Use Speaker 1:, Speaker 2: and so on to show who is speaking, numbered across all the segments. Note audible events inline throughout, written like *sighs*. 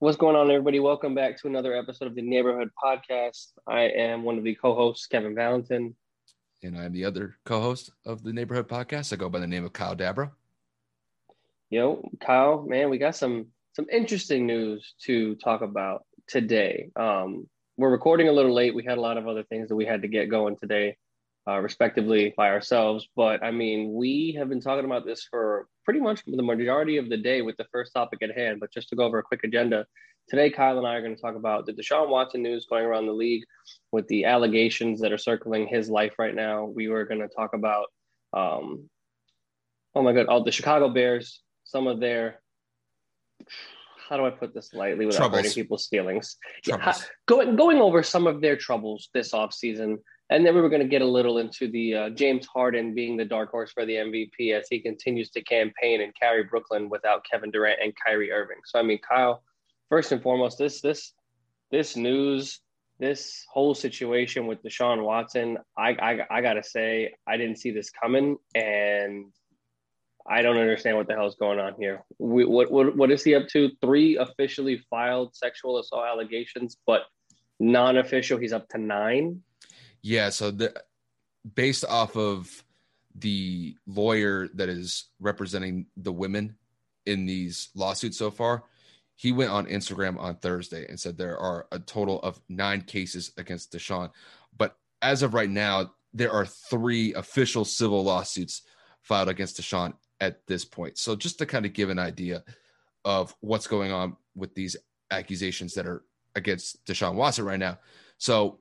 Speaker 1: What's going on, everybody? Welcome back to another episode of the Neighborhood Podcast. I am one of the co-hosts, Kevin Valentin.
Speaker 2: And I'm the other co-host of the Neighborhood Podcast. I go by the name of Kyle Dabra.
Speaker 1: Yo, Kyle, man, we got some some interesting news to talk about today. Um, we're recording a little late. We had a lot of other things that we had to get going today, uh, respectively, by ourselves. But I mean, we have been talking about this for pretty much the majority of the day with the first topic at hand. But just to go over a quick agenda, today Kyle and I are going to talk about the Deshaun Watson news going around the league with the allegations that are circling his life right now. We were going to talk about, um, oh my God, all the Chicago Bears, some of their how do I put this lightly without troubles. hurting people's feelings? Yeah, going going over some of their troubles this offseason and then we were going to get a little into the uh, James Harden being the dark horse for the MVP as he continues to campaign and carry Brooklyn without Kevin Durant and Kyrie Irving. So I mean, Kyle, first and foremost, this this this news, this whole situation with Deshaun Watson, I I, I gotta say, I didn't see this coming, and I don't understand what the hell is going on here. We, what what what is he up to? Three officially filed sexual assault allegations, but non-official, he's up to nine.
Speaker 2: Yeah, so the based off of the lawyer that is representing the women in these lawsuits so far, he went on Instagram on Thursday and said there are a total of nine cases against Deshaun. But as of right now, there are three official civil lawsuits filed against Deshaun at this point. So just to kind of give an idea of what's going on with these accusations that are against Deshaun Watson right now. So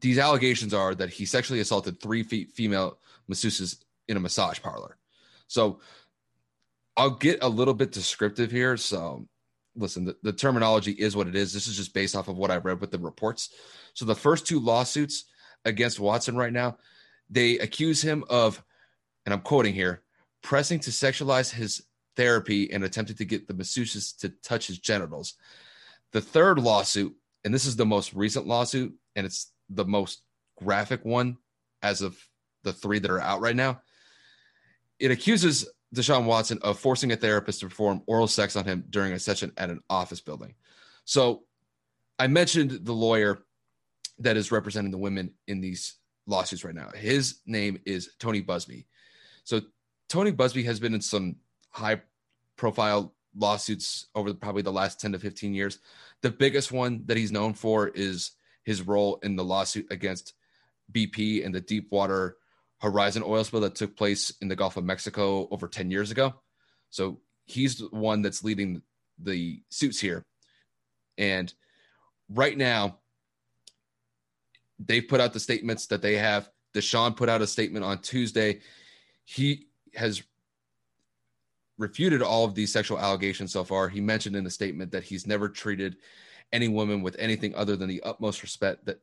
Speaker 2: these allegations are that he sexually assaulted three female masseuses in a massage parlor. So I'll get a little bit descriptive here. So listen, the, the, terminology is what it is. This is just based off of what I read with the reports. So the first two lawsuits against Watson right now, they accuse him of, and I'm quoting here, pressing to sexualize his therapy and attempting to get the masseuses to touch his genitals. The third lawsuit, and this is the most recent lawsuit, and it's the most graphic one as of the three that are out right now. It accuses Deshaun Watson of forcing a therapist to perform oral sex on him during a session at an office building. So I mentioned the lawyer that is representing the women in these lawsuits right now. His name is Tony Buzbee. So Tony Buzbee has been in some high profile lawsuits over probably the last 10 to 15 years. The biggest one that he's known for is his role in the lawsuit against BP and the Deepwater Horizon oil spill that took place in the Gulf of Mexico over 10 years ago. So he's the one that's leading the suits here. And right now, they've put out the statements that they have. Deshaun put out a statement on Tuesday. He has refuted all of these sexual allegations so far. He mentioned in the statement that he's never treated any woman with anything other than the utmost respect that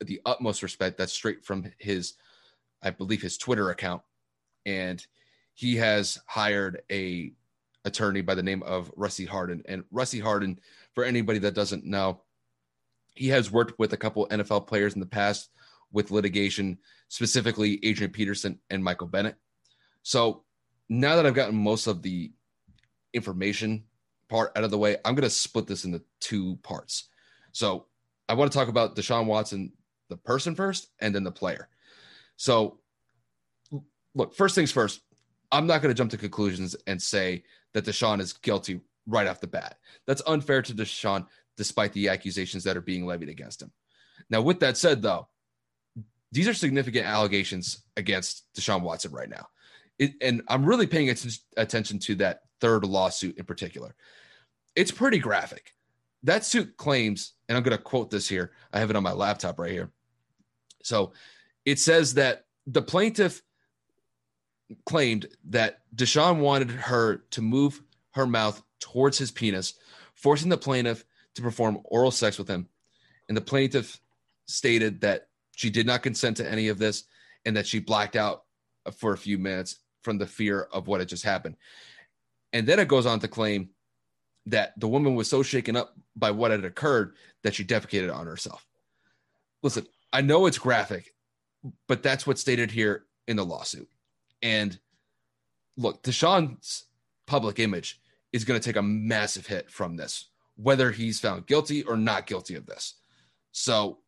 Speaker 2: the utmost respect that's straight from his i believe his twitter account. And he has hired a attorney by the name of Rusty Hardin and Rusty Hardin for anybody that doesn't know he has worked with a couple NFL players in the past with litigation specifically Adrian Peterson and Michael Bennett. So now that I've gotten most of the information part out of the way, I'm going to split this into two parts. So I want to talk about Deshaun Watson, the person first, and then the player. So look, first things first, I'm not going to jump to conclusions and say that Deshaun is guilty right off the bat. That's unfair to Deshaun, despite the accusations that are being levied against him. Now, with that said, though, these are significant allegations against Deshaun Watson right now. It, and I'm really paying attention to that third lawsuit in particular. It's pretty graphic. That suit claims, and I'm going to quote this here. I have it on my laptop right here. So it says that the plaintiff claimed that Deshaun wanted her to move her mouth towards his penis, forcing the plaintiff to perform oral sex with him. And the plaintiff stated that she did not consent to any of this and that she blacked out for a few minutes from the fear of what had just happened. And then it goes on to claim that the woman was so shaken up by what had occurred that she defecated on herself. Listen, I know it's graphic, but that's what's stated here in the lawsuit. And look, Deshaun's public image is going to take a massive hit from this, whether he's found guilty or not guilty of this. So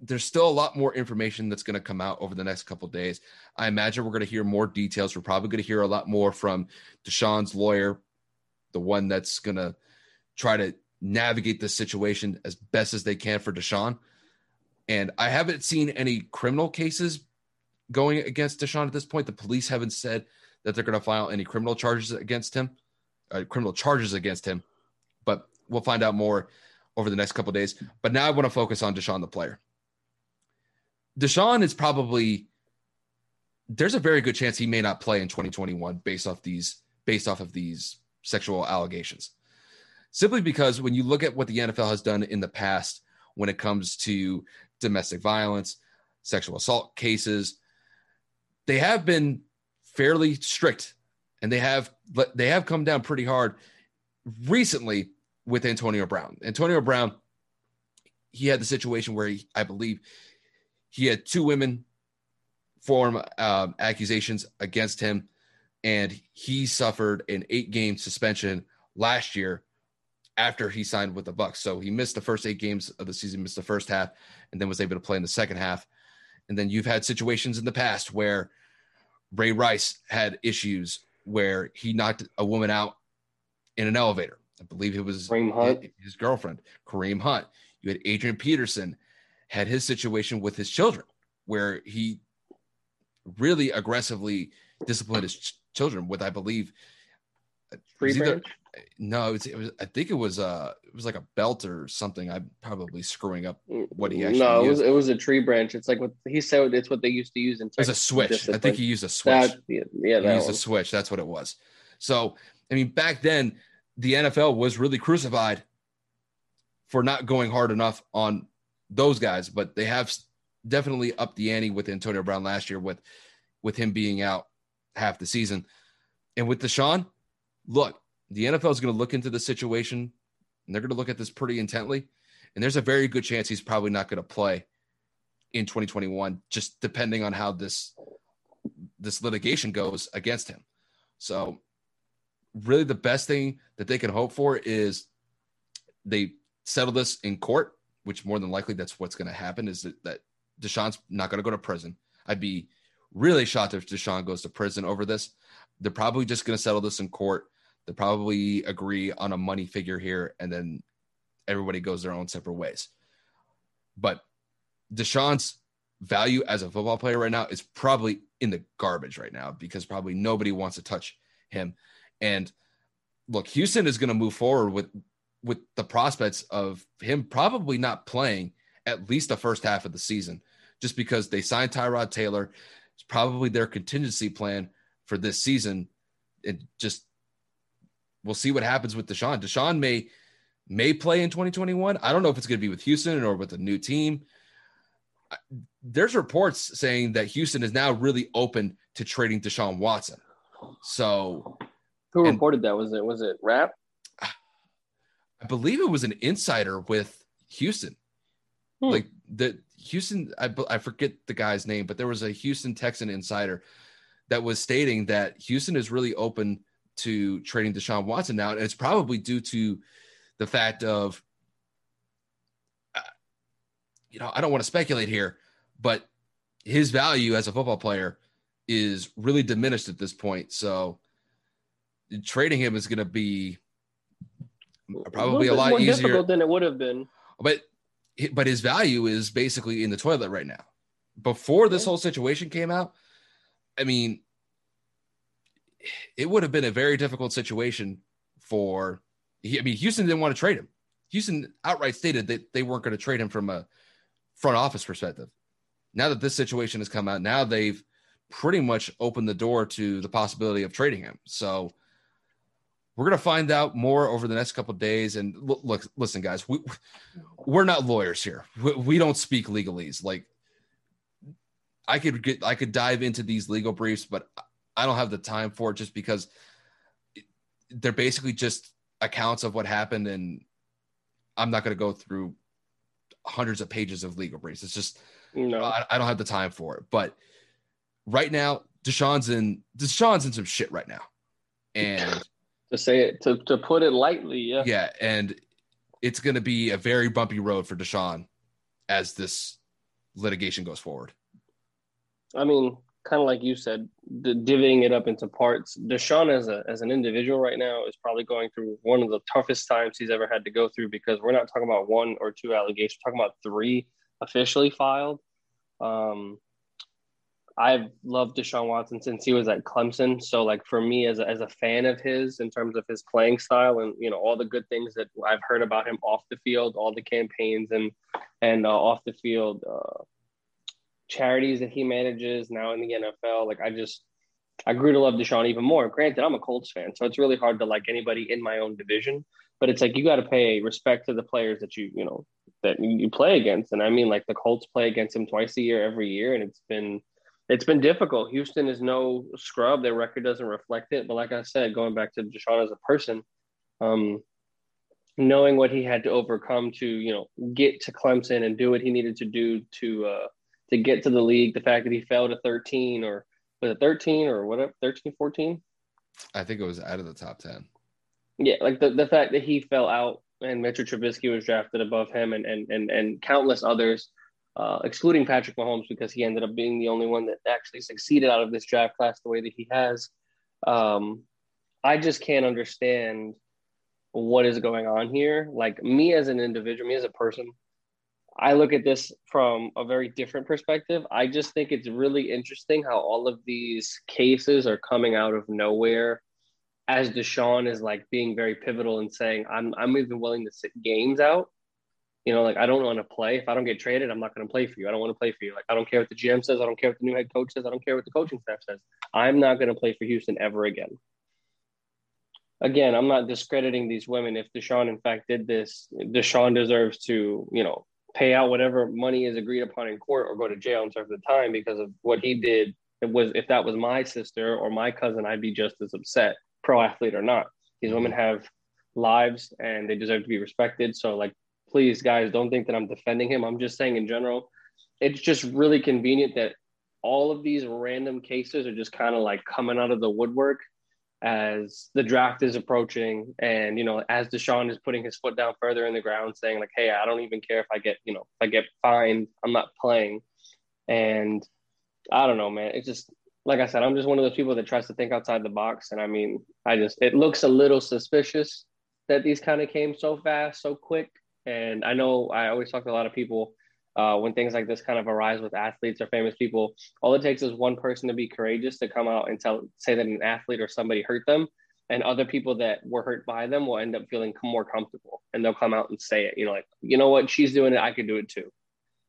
Speaker 2: there's still a lot more information that's going to come out over the next couple days. I imagine we're going to hear more details. We're probably going to hear a lot more from Deshaun's lawyer, the one that's going to try to navigate this situation as best as they can for Deshaun. And I haven't seen any criminal cases going against Deshaun at this point. The police haven't said that they're going to file any criminal charges against him, uh, criminal charges against him. But we'll find out more over the next couple days. But now I want to focus on Deshaun the player. Deshaun is probably there's a very good chance he may not play in 2021 based off these based off of these sexual allegations. Simply because when you look at what the NFL has done in the past when it comes to domestic violence, sexual assault cases, they have been fairly strict and they have they have come down pretty hard recently with Antonio Brown. Antonio Brown he had the situation where he, I believe he had two women form um, accusations against him, and he suffered an eight game suspension last year after he signed with the Bucs. So he missed the first eight games of the season, missed the first half, and then was able to play in the second half. And then you've had situations in the past where Ray Rice had issues where he knocked a woman out in an elevator. I believe it was
Speaker 1: Kareem Hunt.
Speaker 2: his girlfriend, Kareem Hunt. You had Adrian Peterson had his situation with his children, where he really aggressively disciplined his children with, I believe,
Speaker 1: either,
Speaker 2: no, it was, it was, I think it was uh it was like a belt or something. I'm probably screwing up what he actually.
Speaker 1: No,
Speaker 2: it
Speaker 1: was it was a tree branch. It's like what he said. It's what they used to use in.
Speaker 2: It's a switch.
Speaker 1: Discipline.
Speaker 2: I think he used a switch.
Speaker 1: That, yeah, yeah
Speaker 2: he used one. a switch. That's what it was. So I mean, back then the NFL was really crucified for not going hard enough on those guys, but they have definitely upped the ante with Antonio Brown last year with with him being out half the season. And with Deshaun, look, the NFL is going to look into the situation and they're going to look at this pretty intently. And there's a very good chance he's probably not going to play in 2021, just depending on how this this litigation goes against him. So really the best thing that they can hope for is they settle this in court which more than likely that's what's going to happen, is that, that Deshaun's not going to go to prison. I'd be really shocked if Deshaun goes to prison over this. They're probably just going to settle this in court. They probably agree on a money figure here, and then everybody goes their own separate ways. But Deshaun's value as a football player right now is probably in the garbage right now because probably nobody wants to touch him. And look, Houston is going to move forward with with the prospects of him probably not playing at least the first half of the season, just because they signed Tyrod Taylor. It's probably their contingency plan for this season. And just we'll see what happens with Deshaun. Deshaun may may play in 2021. I don't know if it's going to be with Houston or with a new team. There's reports saying that Houston is now really open to trading Deshaun Watson. So,
Speaker 1: who reported that? Was it was it Rap?
Speaker 2: I believe it was an insider with Houston. Hmm. Like the Houston, I, I forget the guy's name, but there was a Houston Texan insider that was stating that Houston is really open to trading Deshaun Watson now. And it's probably due to the fact of, uh, you know, I don't want to speculate here, but his value as a football player is really diminished at this point. So trading him is going to be probably a, a lot more easier difficult
Speaker 1: than it would have been.
Speaker 2: But but his value is basically in the toilet right now. Before this whole situation came out, I mean, it would have been a very difficult situation for. I mean, Houston didn't want to trade him. Houston outright stated that they weren't going to trade him from a front office perspective. Now that this situation has come out, now they've pretty much opened the door to the possibility of trading him. So we're going to find out more over the next couple days. And look, listen, guys, we we're not lawyers here. We, we don't speak legalese. Like I could get, I could dive into these legal briefs, but I don't have the time for it just because they're basically just accounts of what happened, and I'm not going to go through hundreds of pages of legal briefs. It's just no, I, I don't have the time for it. But right now, Deshaun's in Deshaun's in some shit right now, and
Speaker 1: to say it to to put it lightly, yeah,
Speaker 2: yeah, and it's going to be a very bumpy road for Deshaun as this litigation goes forward.
Speaker 1: I mean, kind of like you said, the, divvying it up into parts. Deshaun as a as an individual right now is probably going through one of the toughest times he's ever had to go through because we're not talking about one or two allegations, we're talking about three officially filed. Um, I've loved Deshaun Watson since he was at Clemson. So, like for me, as a, as a fan of his, in terms of his playing style and you know all the good things that I've heard about him off the field, all the campaigns and and uh, off the field uh, charities that he manages now in the NFL. Like I just I grew to love Deshaun even more. Granted, I'm a Colts fan, so it's really hard to like anybody in my own division. But it's like you got to pay respect to the players that you you know that you play against, and I mean like the Colts play against him twice a year, every year, and it's been it's been difficult. Houston is no scrub; their record doesn't reflect it. But like I said, going back to Deshaun as a person, um, knowing what he had to overcome to you know get to Clemson and do what he needed to do to uh, to get to the league. The fact that he fell to 13 or was it 13 or whatever, 13, 14?
Speaker 2: I think it was out of the top 10.
Speaker 1: Yeah, like the, the fact that he fell out and Mitchell Trubisky was drafted above him and and and, and countless others, uh, excluding Patrick Mahomes because he ended up being the only one that actually succeeded out of this draft class the way that he has. Um, I just can't understand what is going on here. Like me as an individual, me as a person, I look at this from a very different perspective. I just think it's really interesting how all of these cases are coming out of nowhere as Deshaun is like being very pivotal and saying, I'm I'm even willing to sit games out. You know, like I don't want to play. If I don't get traded, I'm not going to play for you. I don't want to play for you. Like I don't care what the GM says. I don't care what the new head coach says. I don't care what the coaching staff says. I'm not going to play for Houston ever again. Again, I'm not discrediting these women. If Deshaun in fact did this, Deshaun deserves to, you know, pay out whatever money is agreed upon in court or go to jail and serve the time because of what he did. It was if that was my sister or my cousin, I'd be just as upset, pro athlete or not. These women have lives and they deserve to be respected. So like please guys don't think that I'm defending him. I'm just saying in general, it's just really convenient that all of these random cases are just kind of like coming out of the woodwork as the draft is approaching and you know as Deshaun is putting his foot down further in the ground saying like hey I don't even care if I get you know if I get fined I'm not playing. And I don't know man. It's just like I said I'm just one of those people that tries to think outside the box. And I mean I just it looks a little suspicious that these kind of came so fast so quick and I know I always talk to a lot of people uh, when things like this kind of arise with athletes or famous people, all it takes is one person to be courageous to come out and tell, say that an athlete or somebody hurt them, and other people that were hurt by them will end up feeling more comfortable, and they'll come out and say it. You know, like you know what, she's doing it, I could do it too.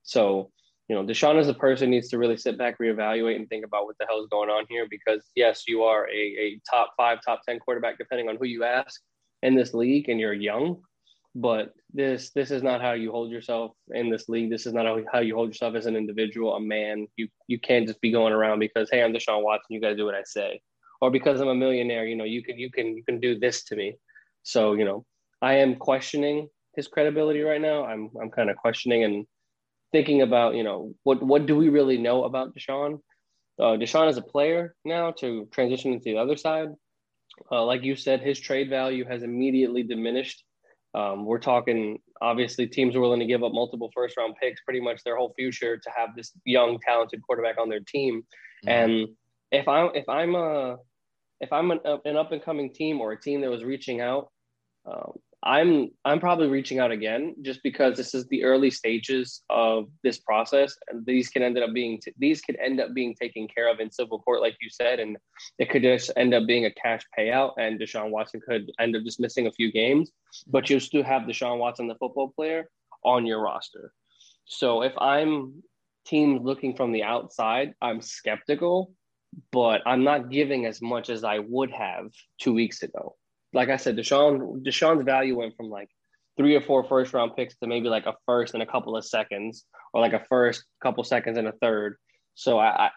Speaker 1: So, you know, Deshaun as a person needs to really sit back, reevaluate, and think about what the hell is going on here. Because yes, you are a, a top five, top ten quarterback, depending on who you ask in this league, and you're young but this this is not how you hold yourself in this league. This is not how, you hold yourself as an individual, a man. You you can't just be going around because hey, I'm Deshaun Watson. You got to do what I say, or because I'm a millionaire. You know, you can you can you can do this to me. So you know, I am questioning his credibility right now. I'm I'm kind of questioning and thinking about you know what what do we really know about Deshaun? Uh, Deshaun is a player now to transition into the other side. Uh, like you said, his trade value has immediately diminished um, we're talking obviously teams are willing to give up multiple first round picks, pretty much their whole future to have this young, talented quarterback on their team. Mm-hmm. And if I'm if I'm a if I'm an, an up and coming team or a team that was reaching out, um, I'm I'm probably reaching out again just because this is the early stages of this process, and these can end up being t- these could end up being taken care of in civil court, like you said, and it could just end up being a cash payout, and Deshaun Watson could end up just missing a few games, but you still have Deshaun Watson, the football player, on your roster. So if I'm teams looking from the outside, I'm skeptical, but I'm not giving as much as I would have two weeks ago like I said, Deshaun Deshaun's value went from like three or four first round picks to maybe like a first and a couple of seconds, or like a first, couple seconds, and a third. So I, I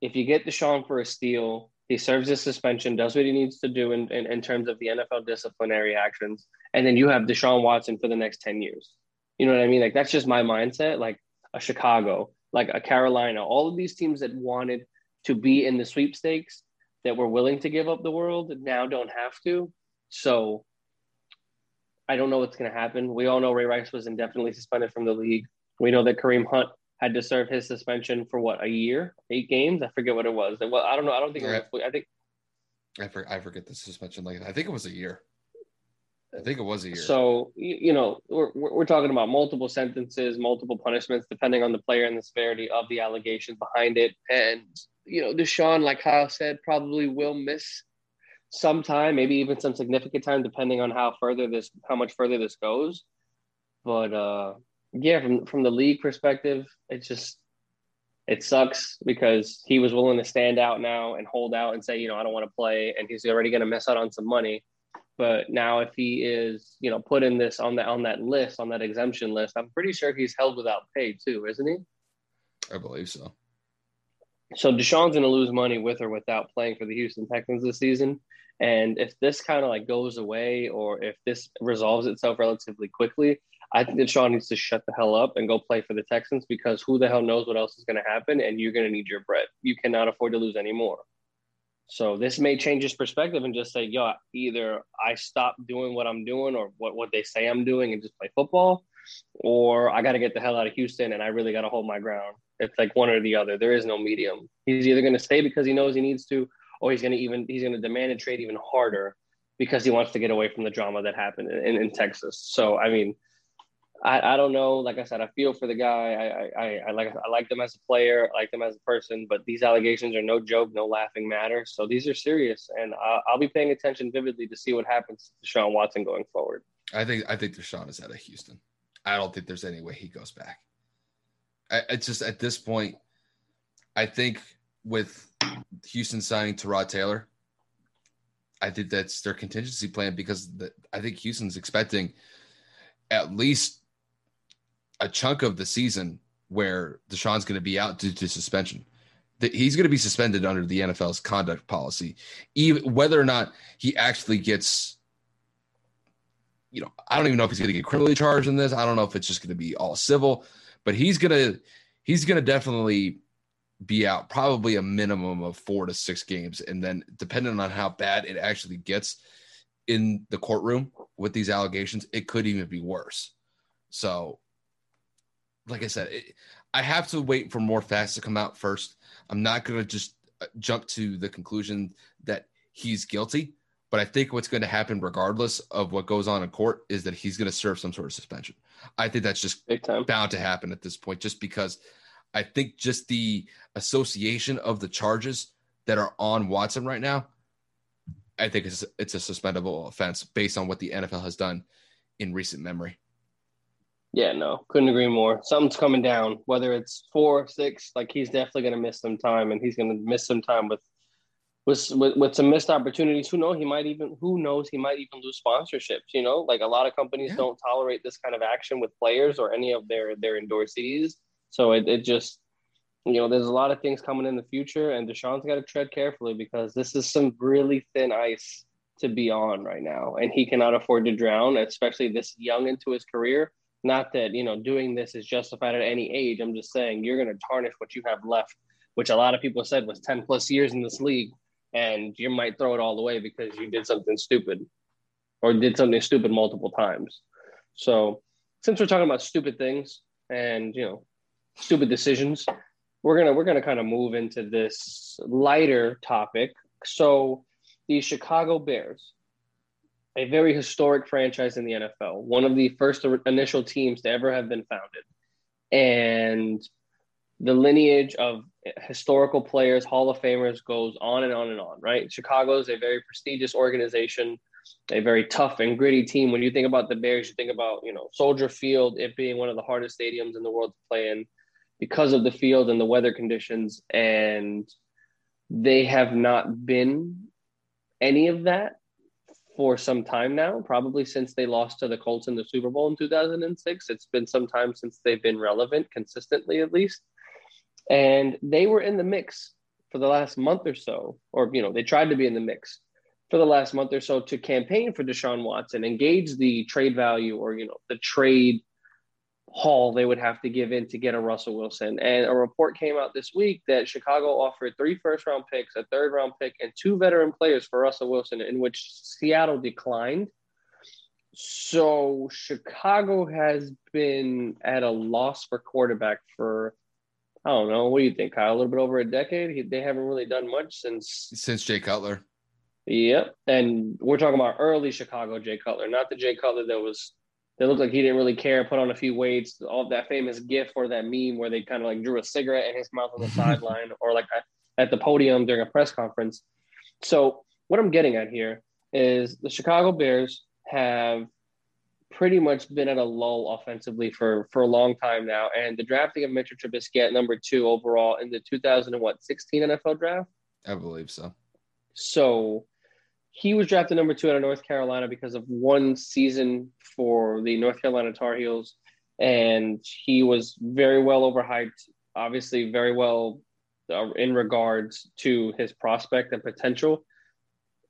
Speaker 1: if you get Deshaun for a steal, he serves his suspension, does what he needs to do in, in, in terms of the NFL disciplinary actions, and then you have Deshaun Watson for the next 10 years. You know what I mean? Like that's just my mindset. Like a Chicago, like a Carolina, all of these teams that wanted to be in the sweepstakes that were willing to give up the world now don't have to. So I don't know what's going to happen. We all know Ray Rice was indefinitely suspended from the league. We know that Kareem Hunt had to serve his suspension for what a year, eight games. I forget what it was. Well, I don't know. I don't think it was. I think
Speaker 2: I, for, I forget the suspension. Like I think it was a year. I think it was a year.
Speaker 1: So you know, we're we're talking about multiple sentences, multiple punishments, depending on the player and the severity of the allegations behind it. And you know, Deshaun, like Kyle said, probably will miss some time, maybe even some significant time, depending on how further this, how much further this goes. But uh, yeah, from from the league perspective, it just it sucks because he was willing to stand out now and hold out and say, you know, I don't want to play, and he's already going to miss out on some money. But now, if he is, you know, put in this on that on that list, on that exemption list, I'm pretty sure he's held without pay too, isn't he?
Speaker 2: I believe so.
Speaker 1: So Deshaun's going to lose money with or without playing for the Houston Texans this season. And if this kind of like goes away or if this resolves itself relatively quickly, I think that Deshaun needs to shut the hell up and go play for the Texans because who the hell knows what else is going to happen and you're going to need your bread. You cannot afford to lose anymore. So this may change his perspective and just say, yo, either I stop doing what I'm doing or what, what they say I'm doing and just play football, or I got to get the hell out of Houston and I really got to hold my ground. It's like one or the other. There is no medium. He's either going to stay because he knows he needs to, or he's going to even he's going to demand a trade even harder because he wants to get away from the drama that happened in, in, in Texas. So I mean, I, I don't know. Like I said, I feel for the guy. I, I, I like I like them as a player. I like them as a person. But these allegations are no joke, no laughing matter. So these are serious, and I'll, I'll be paying attention vividly to see what happens to Sean Watson going forward.
Speaker 2: I think I think Deshaun is out of Houston. I don't think there's any way he goes back. I, just at this point, I think with Houston signing Tyrod Taylor, I think that's their contingency plan because the, I think Houston's expecting at least a chunk of the season where Deshaun's going to be out due to suspension. He's going to be suspended under the NFL's conduct policy, even whether or not he actually gets. You know, I don't even know if he's going to get criminally charged in this. I don't know if it's just going to be all civil but he's gonna he's gonna definitely be out probably a minimum of four to six games, and then depending on how bad it actually gets in the courtroom with these allegations, it could even be worse. So, like I said, it, I have to wait for more facts to come out first. I'm not gonna just jump to the conclusion that he's guilty. But I think what's going to happen, regardless of what goes on in court, is that he's going to serve some sort of suspension. I think that's just bound to happen at this point, just because I think just the association of the charges that are on Watson right now, I think it's it's a suspendable offense based on what the NFL has done in recent memory.
Speaker 1: Yeah, no, couldn't agree more. Something's coming down, whether it's four, six, like he's definitely going to miss some time, and he's going to miss some time with with, with, with some missed opportunities. Who knows? He might even who knows? He might even lose sponsorships. You know, like a lot of companies yeah. don't tolerate this kind of action with players or any of their their endorsees. So it, it just you know, there's a lot of things coming in the future, and Deshaun's got to tread carefully because this is some really thin ice to be on right now, and he cannot afford to drown, especially this young into his career. Not that you know doing this is justified at any age. I'm just saying you're going to tarnish what you have left, which a lot of people said was 10 plus years in this league and you might throw it all away because you did something stupid or did something stupid multiple times. So since we're talking about stupid things and you know stupid decisions, we're gonna we're gonna kind of move into this lighter topic. So the Chicago Bears, a very historic franchise in the NFL, one of the first initial teams to ever have been founded, and the lineage of historical players, Hall of Famers goes on and on and on, right? Chicago is a very prestigious organization, a very tough and gritty team. When you think about the Bears, you think about, you know, Soldier Field, it being one of the hardest stadiums in the world to play in because of the field and the weather conditions. And they have not been any of that for some time now, probably since they lost to the Colts in the Super Bowl in 2006. It's been some time since they've been relevant consistently, at least. And they were in the mix for the last month or so, or, you know, they tried to be in the mix for the last month or so to campaign for Deshaun Watson, engage the trade value or, you know, the trade haul they would have to give in to get a Russell Wilson. And a report came out this week that Chicago offered three first round picks, a third round pick, and two veteran players for Russell Wilson, in which Seattle declined. So Chicago has been at a loss for quarterback for I don't know. What do you think, Kyle? A little bit over a decade. He, they haven't really done much since
Speaker 2: since Jay Cutler.
Speaker 1: Yep, and we're talking about early Chicago Jay Cutler, not the Jay Cutler that was that looked like he didn't really care, put on a few weights, all that famous gif or that meme where they kind of like drew a cigarette in his mouth on the *laughs* sideline or like at the podium during a press conference. So what I'm getting at here is the Chicago Bears have pretty much been at a lull offensively for for a long time now, and the drafting of Mitchell Trubisky at number two overall in the 2016 NFL draft.
Speaker 2: I believe so.
Speaker 1: So he was drafted number two out of North Carolina because of one season for the North Carolina Tar Heels, and he was very well overhyped. Obviously, very well uh, in regards to his prospect and potential.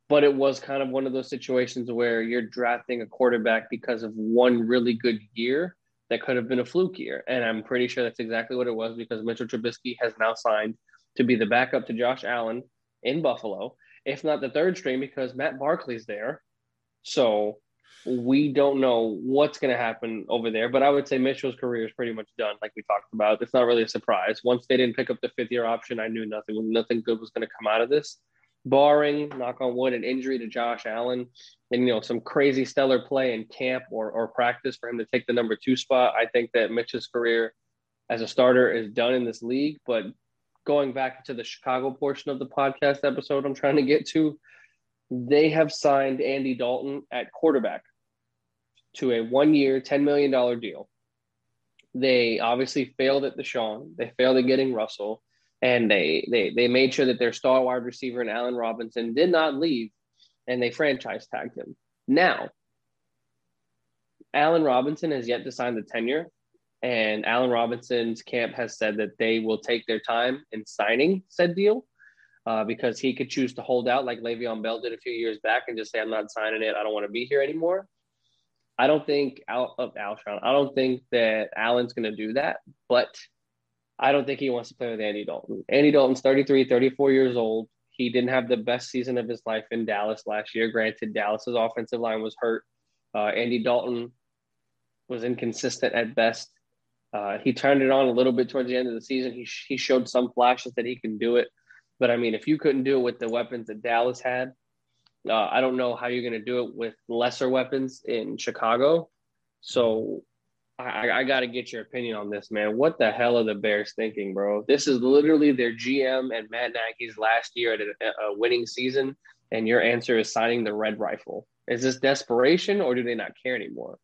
Speaker 1: But it was kind of one of those situations where you're drafting a quarterback because of one really good year that could have been a fluke year. And I'm pretty sure that's exactly what it was because Mitchell Trubisky has now signed to be the backup to Josh Allen in Buffalo if not the third string, because Matt Barkley's there. So we don't know what's going to happen over there. But I would say Mitchell's career is pretty much done, like we talked about. It's not really a surprise. Once they didn't pick up the fifth year option, I knew nothing nothing good was going to come out of this. Barring, knock on wood, an injury to Josh Allen and you know some crazy stellar play in camp or or practice for him to take the number two spot, I think that Mitch's career as a starter is done in this league. But going back to the Chicago portion of the podcast episode I'm trying to get to, they have signed Andy Dalton at quarterback to a one year, $10 million deal. They obviously failed at the Deshaun. They failed at getting Russell. And they, they, they made sure that their star wide receiver and Allen Robinson did not leave and they franchise tagged him. Now, Allen Robinson has yet to sign the tenure and Allen Robinson's camp has said that they will take their time in signing said deal uh, because he could choose to hold out like Le'Veon Bell did a few years back and just say, I'm not signing it. I don't want to be here anymore. I don't think Al, of Alshon, I don't think that Allen's going to do that, but I don't think he wants to play with Andy Dalton. Andy Dalton's 33, 34 years old. He didn't have the best season of his life in Dallas last year. Granted, Dallas's offensive line was hurt. Uh, Andy Dalton was inconsistent at best. Uh, he turned it on a little bit towards the end of the season. He, he showed some flashes that he can do it. But I mean, if you couldn't do it with the weapons that Dallas had, uh, I don't know how you're going to do it with lesser weapons in Chicago. So I, I got to get your opinion on this, man. What the hell are the Bears thinking, bro? This is literally their GM and Matt Nagy's last year at a, a winning season, and your answer is signing the red rifle. Is this desperation, or do they not care anymore?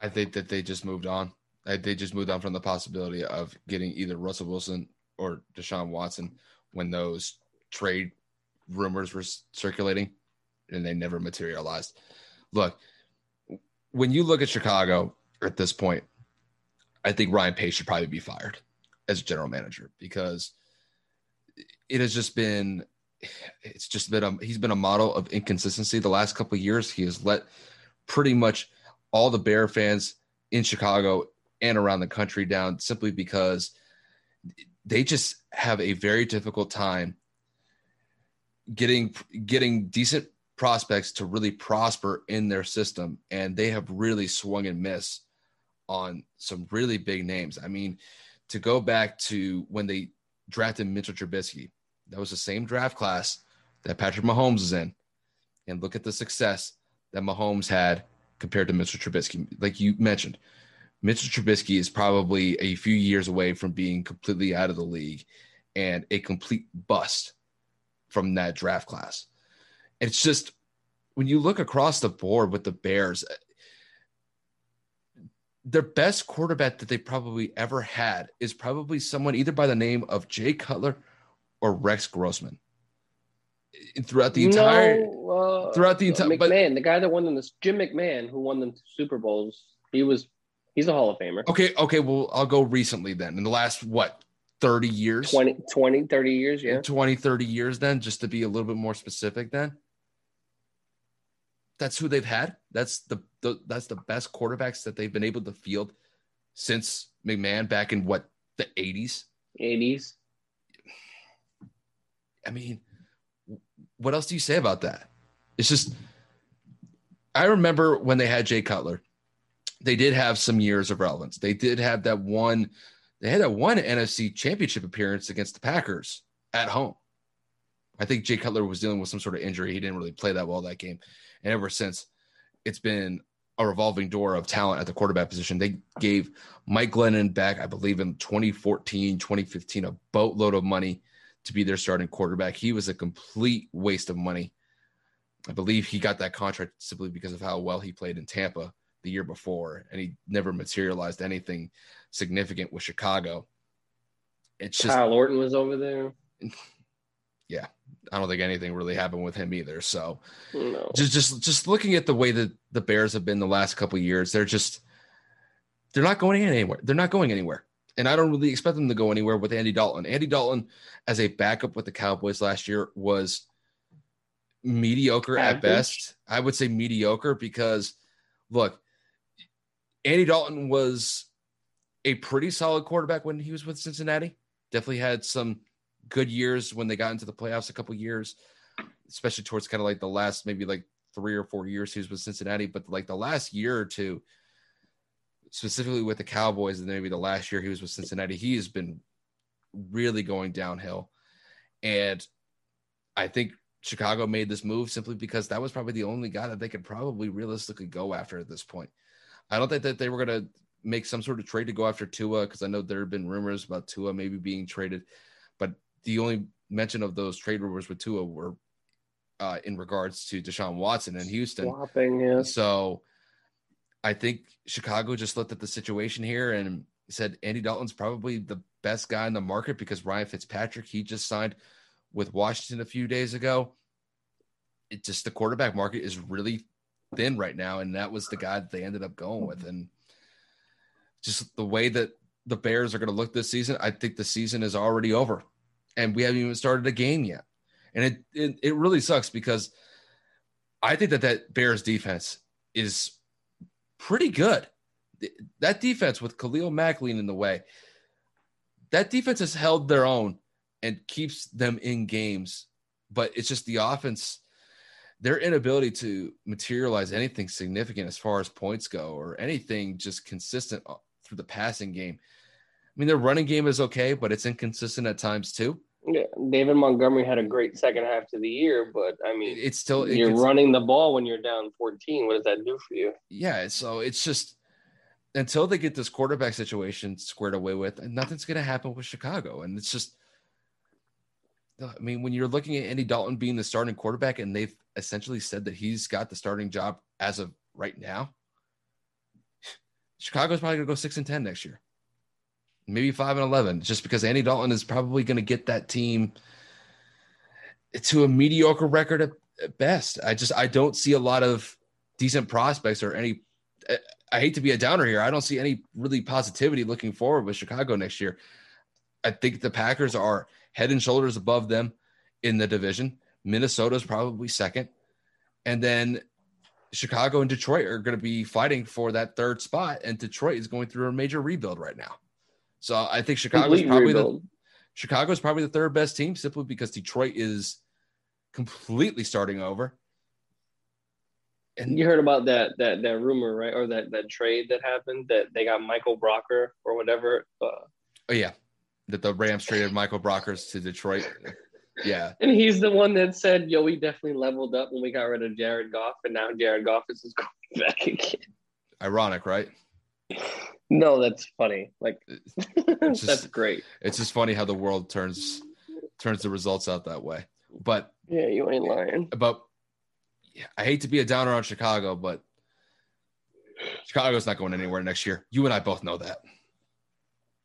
Speaker 2: I think that they just moved on. They just moved on from the possibility of getting either Russell Wilson or Deshaun Watson when those trade rumors were circulating and they never materialized. Look, when you look at Chicago at this point, I think Ryan Pace should probably be fired as general manager because it has just been it's just been a he's been a model of inconsistency the last couple of years. He has let pretty much all the Bear fans in Chicago and around the country down simply because they just have a very difficult time getting getting decent prospects to really prosper in their system and they have really swung and missed on some really big names. I mean, to go back to when they drafted Mitchell Trubisky. That was the same draft class that Patrick Mahomes is in, and look at the success that Mahomes had compared to Mitchell Trubisky. Like you mentioned, Mitchell Trubisky is probably a few years away from being completely out of the league and a complete bust from that draft class. It's just when you look across the board with the Bears, their best quarterback that they probably ever had is probably someone either by the name of Jay Cutler or Rex Grossman. Throughout the entire,
Speaker 1: no, uh,
Speaker 2: throughout the entire,
Speaker 1: McMahon, the guy that won them, this Jim McMahon, who won them Super Bowls, he was, he's a Hall of Famer.
Speaker 2: Okay, okay, well, I'll go recently then. In the last what 30 years
Speaker 1: 20 20 30 years yeah
Speaker 2: 20 30 years then just to be a little bit more specific then that's who they've had that's the, the that's the best quarterbacks that they've been able to field since mcmahon back in what the 80s
Speaker 1: 80s
Speaker 2: i mean what else do you say about that it's just i remember when they had jay cutler they did have some years of relevance they did have that one they had a one NFC championship appearance against the Packers at home. I think Jay Cutler was dealing with some sort of injury. He didn't really play that well that game. And ever since, it's been a revolving door of talent at the quarterback position. They gave Mike Glennon back, I believe, in 2014, 2015, a boatload of money to be their starting quarterback. He was a complete waste of money. I believe he got that contract simply because of how well he played in Tampa the year before, and he never materialized anything significant with Chicago. It's just
Speaker 1: Kyle Orton was over there. *laughs*
Speaker 2: Yeah, I don't think anything really happened with him either. So
Speaker 1: no.
Speaker 2: just just just looking at the way that the Bears have been the last couple years, they're just they're not going anywhere. They're not going anywhere. And I don't really expect them to go anywhere with Andy Dalton. Andy Dalton, as a backup with the Cowboys last year, was mediocre Average. at best. I would say mediocre because, look, Andy Dalton was a pretty solid quarterback when he was with Cincinnati. Definitely had some good years when they got into the playoffs a couple years, especially towards kind of like the last maybe like three or four years he was with Cincinnati. But like the last year or two, specifically with the Cowboys, and maybe the last year he was with Cincinnati, he has been really going downhill. And I think Chicago made this move simply because that was probably the only guy that they could probably realistically go after at this point. I don't think that they were going to make some sort of trade to go after Tua because I know there have been rumors about Tua maybe being traded, but the only mention of those trade rumors with Tua were uh, in regards to Deshaun Watson and Houston.
Speaker 1: Swapping, yeah.
Speaker 2: So I think Chicago just looked at the situation here and said Andy Dalton's probably the best guy in the market because Ryan Fitzpatrick he just signed with Washington a few days ago. It just the quarterback market is really thin right now, and that was the guy that they ended up going with. And just the way that the Bears are going to look this season, I think the season is already over, and we haven't even started a game yet. And it it, it really sucks because I think that that Bears defense is pretty good. That defense with Khalil Mack leading the way, that defense has held their own and keeps them in games. But it's just the offense their inability to materialize anything significant as far as points go or anything just consistent uh, through the passing game. I mean, their running game is okay, but it's inconsistent at times too.
Speaker 1: Yeah, David Montgomery had a great second half to the year, but I mean,
Speaker 2: it's still
Speaker 1: you're running the ball when you're down 14. What does that do for you?
Speaker 2: Yeah, so it's just until they get this quarterback situation squared away with, and nothing's going to happen with Chicago, and it's just I mean, when you're looking at Andy Dalton being the starting quarterback and they've essentially said that he's got the starting job as of right now, *sighs* Chicago's probably going to go 6 and 10 next year. Maybe 5 and 11 just because Andy Dalton is probably going to get that team to a mediocre record at, at best. I just I don't see a lot of decent prospects or any I hate to be a downer here. I don't see any really positivity looking forward with Chicago next year. I think the Packers are head and shoulders above them in the division. Minnesota's probably second. And then Chicago and Detroit are going to be fighting for that third spot. And Detroit is going through a major rebuild right now. So I think Chicago is probably rebuild. the Chicago is probably the third best team simply because Detroit is completely starting over.
Speaker 1: And you heard about that that that rumor, right? Or that that trade that happened that they got Michael Brocker or whatever. Uh,
Speaker 2: Oh yeah, that the Rams traded Michael Brockers to Detroit. Yeah,
Speaker 1: And he's the one that said, "Yo, we definitely leveled up when we got rid of Jared Goff, and now Jared Goff is just going *laughs* back again."
Speaker 2: ironic, right?
Speaker 1: No, that's funny. Like, *laughs* that's great.
Speaker 2: It's just funny how the world turns turns the results out that way. But
Speaker 1: Yeah, you ain't lying.
Speaker 2: but yeah, I hate to be a downer on Chicago, but Chicago's not going anywhere next year. You and I both know that.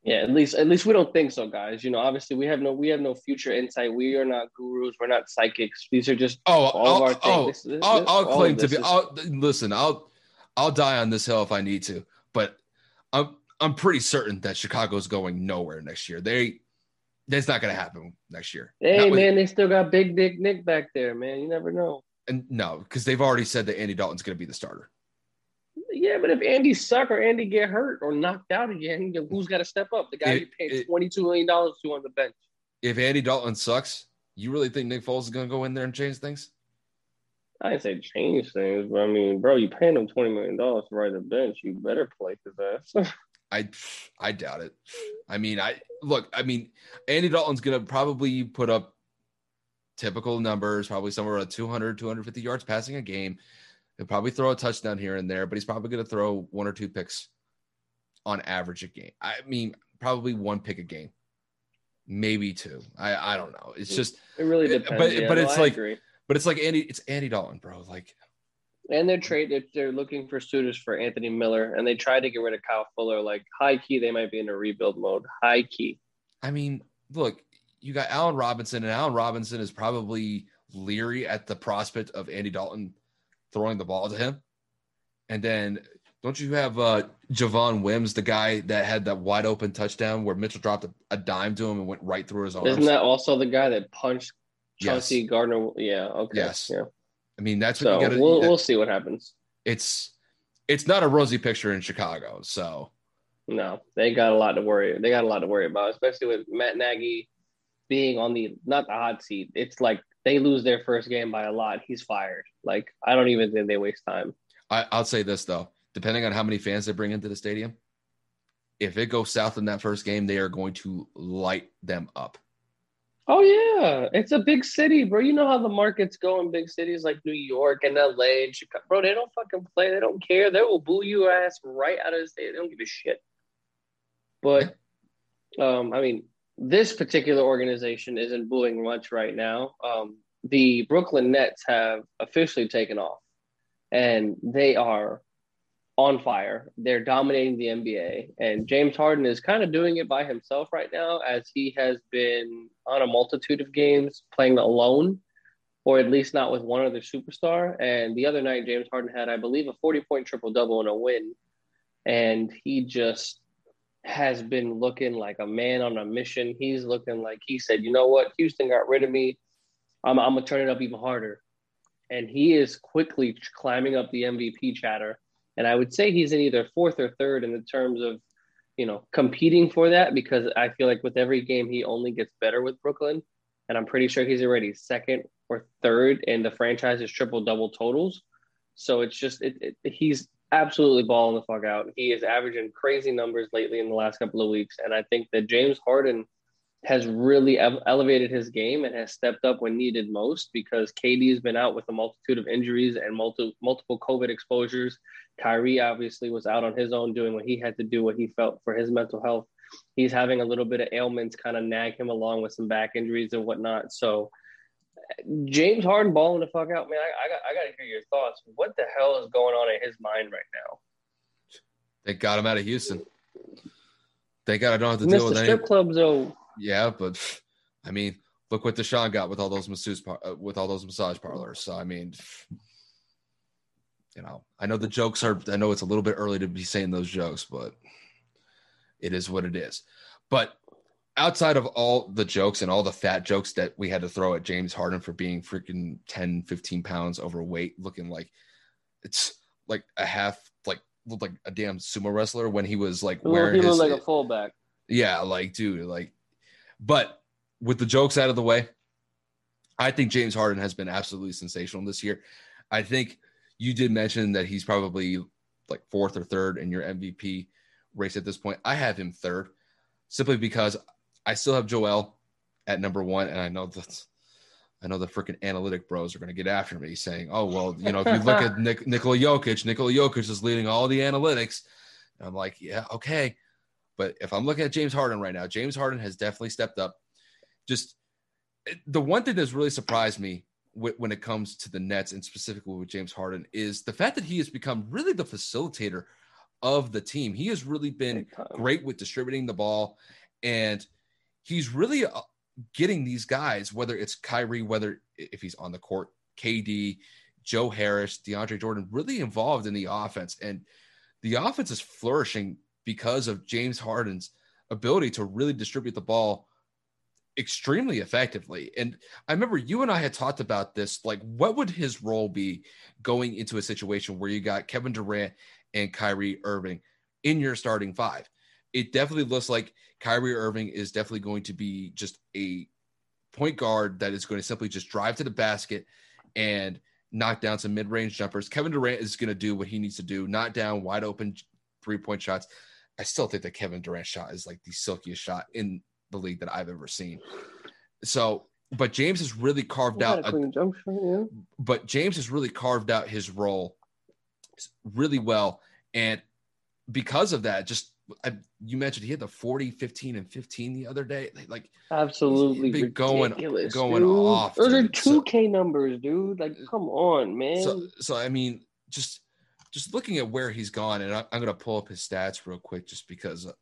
Speaker 1: Yeah, at least at least we don't think so, guys. You know, obviously we have no we have no future insight. We are not gurus. We're not psychics. These are just
Speaker 2: Oh,
Speaker 1: all
Speaker 2: I'll,
Speaker 1: of our
Speaker 2: oh,
Speaker 1: things. This- this-
Speaker 2: I'll,
Speaker 1: this-
Speaker 2: I'll claim to be.
Speaker 1: is-
Speaker 2: I'll listen. I'll I'll die on this hill if I need to, but I'm I'm pretty certain that Chicago's going nowhere next year. They that's not going to happen next year.
Speaker 1: Hey
Speaker 2: Not with-
Speaker 1: man, they still got Big Dick Nick back there, man. You never know.
Speaker 2: and no, because they've already said that Andy Dalton's going to be the starter.
Speaker 1: Yeah, but if Andy suck or Andy get hurt or knocked out again, who's got to step up? The guy
Speaker 2: It-
Speaker 1: you paid
Speaker 2: it-
Speaker 1: twenty two million dollars to on the bench.
Speaker 2: If Andy Dalton sucks, you really think Nick Foles is going to go in there and change things?
Speaker 1: I didn't say change things, but I mean, bro, you paying him twenty million dollars to ride the bench. You better play his ass. *laughs*
Speaker 2: I I doubt it. I mean, I look. I mean, Andy Dalton's gonna probably put up typical numbers, probably somewhere around 200, 250 yards passing a game. He'll probably throw a touchdown here and there, but he's probably gonna throw one or two picks on average a game. I mean, probably one pick a game, maybe two. I I don't know. It's just,
Speaker 1: it really depends.
Speaker 2: but-
Speaker 1: yeah,
Speaker 2: but
Speaker 1: no,
Speaker 2: it's
Speaker 1: I
Speaker 2: like-
Speaker 1: agree.
Speaker 2: But it's like Andy. It's Andy Dalton, bro. Like,
Speaker 1: And they're trade they're, they're looking for suitors for Anthony Miller, and they tried to get rid of Kyle Fuller. Like high key, they might be in a rebuild mode. High key.
Speaker 2: I mean, look, you got Allen Robinson, and Allen Robinson is probably leery at the prospect of Andy Dalton throwing the ball to him. And then don't you have uh Javon Wims, the guy that had that wide open touchdown where Mitchell dropped a, a dime to him and went right through his arms?
Speaker 1: Isn't that also the guy that punched
Speaker 2: Yes.
Speaker 1: Gardner? Yeah. Okay.
Speaker 2: Yes.
Speaker 1: Yeah.
Speaker 2: I mean, that's what
Speaker 1: So
Speaker 2: you got
Speaker 1: we'll
Speaker 2: to.
Speaker 1: we'll see what happens.
Speaker 2: It's it's not a rosy picture in Chicago. So
Speaker 1: No, they got a lot to worry. They got a lot to worry about, especially with Matt Nagy being on the not the hot seat. It's like they lose their first game by a lot. He's fired. Like I don't even think they waste time.
Speaker 2: I, I'll say this though, depending on how many fans they bring into the stadium, if it goes south in that first game, they are going to light them up.
Speaker 1: Oh yeah, it's a big city, bro. You know how the markets go in big cities like New York and LA and Chicago. Bro, they don't fucking play. They don't care. They will boo your ass right out of the state. They don't give a shit. But um, I mean, this particular organization isn't booing much right now. Um, the Brooklyn Nets have officially taken off, and they are on fire. They're dominating the NBA, and James Harden is kind of doing it by himself right now, as he has been on a multitude of games playing alone, or at least not with one other superstar. And the other night, James Harden had, I believe, a 40 point triple double and a win, and he just has been looking like a man on a mission. He's looking like he said, you know what, Houston got rid of me. I'm, I'm gonna turn it up even harder. And he is quickly climbing up the MVP chatter. And I would say he's in either fourth or third in the terms of, you know, competing for that because I feel like with every game he only gets better with Brooklyn. And I'm pretty sure he's already second or third in the franchise's triple double totals. So it's just it, it, he's absolutely balling the fuck out. He is averaging crazy numbers lately in the last couple of weeks, and I think that James Harden has really ev- elevated his game and has stepped up when needed most because KD has been out with a multitude of injuries and multi- multiple COVID exposures. Kyrie obviously was out on his own doing what he had to do, what he felt for his mental health. He's having a little bit of ailments kind of nag him along with some back injuries and whatnot. So James Harden balling the fuck out, man. I, I got I got to hear your thoughts. What the hell is going on in his mind right now?
Speaker 2: They got him out of Houston. Thank God I don't have to deal with
Speaker 1: the
Speaker 2: any.
Speaker 1: strip clubs, though.
Speaker 2: Yeah, but I mean, look what Deshaun got with all those masseuse par- uh, with all those massage parlors. So I mean, you know, I know the jokes are. I know it's a little bit early to be saying those jokes, but it is what it is. But outside of all the jokes and all the fat jokes that we had to throw at James Harden for being freaking 10, 15 pounds overweight, looking like it's like a half, like looked like a damn sumo wrestler when he was like
Speaker 1: He
Speaker 2: wearing
Speaker 1: looked
Speaker 2: his,
Speaker 1: like a fullback.
Speaker 2: yeah, like, dude, like, but with the jokes out of the way, I think James Harden has been absolutely sensational this year. I think you did mention that he's probably like fourth or third in your MVP race at this point. I have him third. simply because I still have Joel at number one, and I know that's I know the freaking analytic bros are going to get after me saying, "Oh well, you know, if you look at *laughs* Nik- Nikola Jokic, Nikola Jokic is leading all the analytics." And I'm like, yeah, okay, but if I'm looking at James Harden right now, James Harden has definitely stepped up. Just the one thing that's really surprised me when it comes to the Nets and specifically with James Harden is the fact that he has become really the facilitator of the team. He has really been great with distributing the ball, and he's really uh, getting these guys, whether it's Kyrie, whether if he's on the court, KD, Joe Harris, DeAndre Jordan, really involved in the offense. And the offense is flourishing because of James Harden's ability to really distribute the ball extremely effectively. And I remember you and I had talked about this like, what would his role be going into a situation where you got Kevin Durant and Kyrie Irving in your starting five? It definitely looks like Kyrie Irving is definitely going to be just a point guard that is going to simply just drive to the basket and knock down some mid-range jumpers. Kevin Durant is going to do what he needs to do, knock down wide open three-point shots. I still think that Kevin Durant shot is like the silkiest shot in the league that I've ever seen. So, but James has really carved out a, a shot, yeah. but James has really carved out his role really well. And because of that, just I, you mentioned he had the 40, 15, and 15 the other day. Like
Speaker 1: absolutely going going dude. off. Those dude. are 2K so, numbers, dude. Like, come on, man.
Speaker 2: So, so I mean, just just looking at where he's gone, and I, am going to pull up his stats real quick, just because, uh,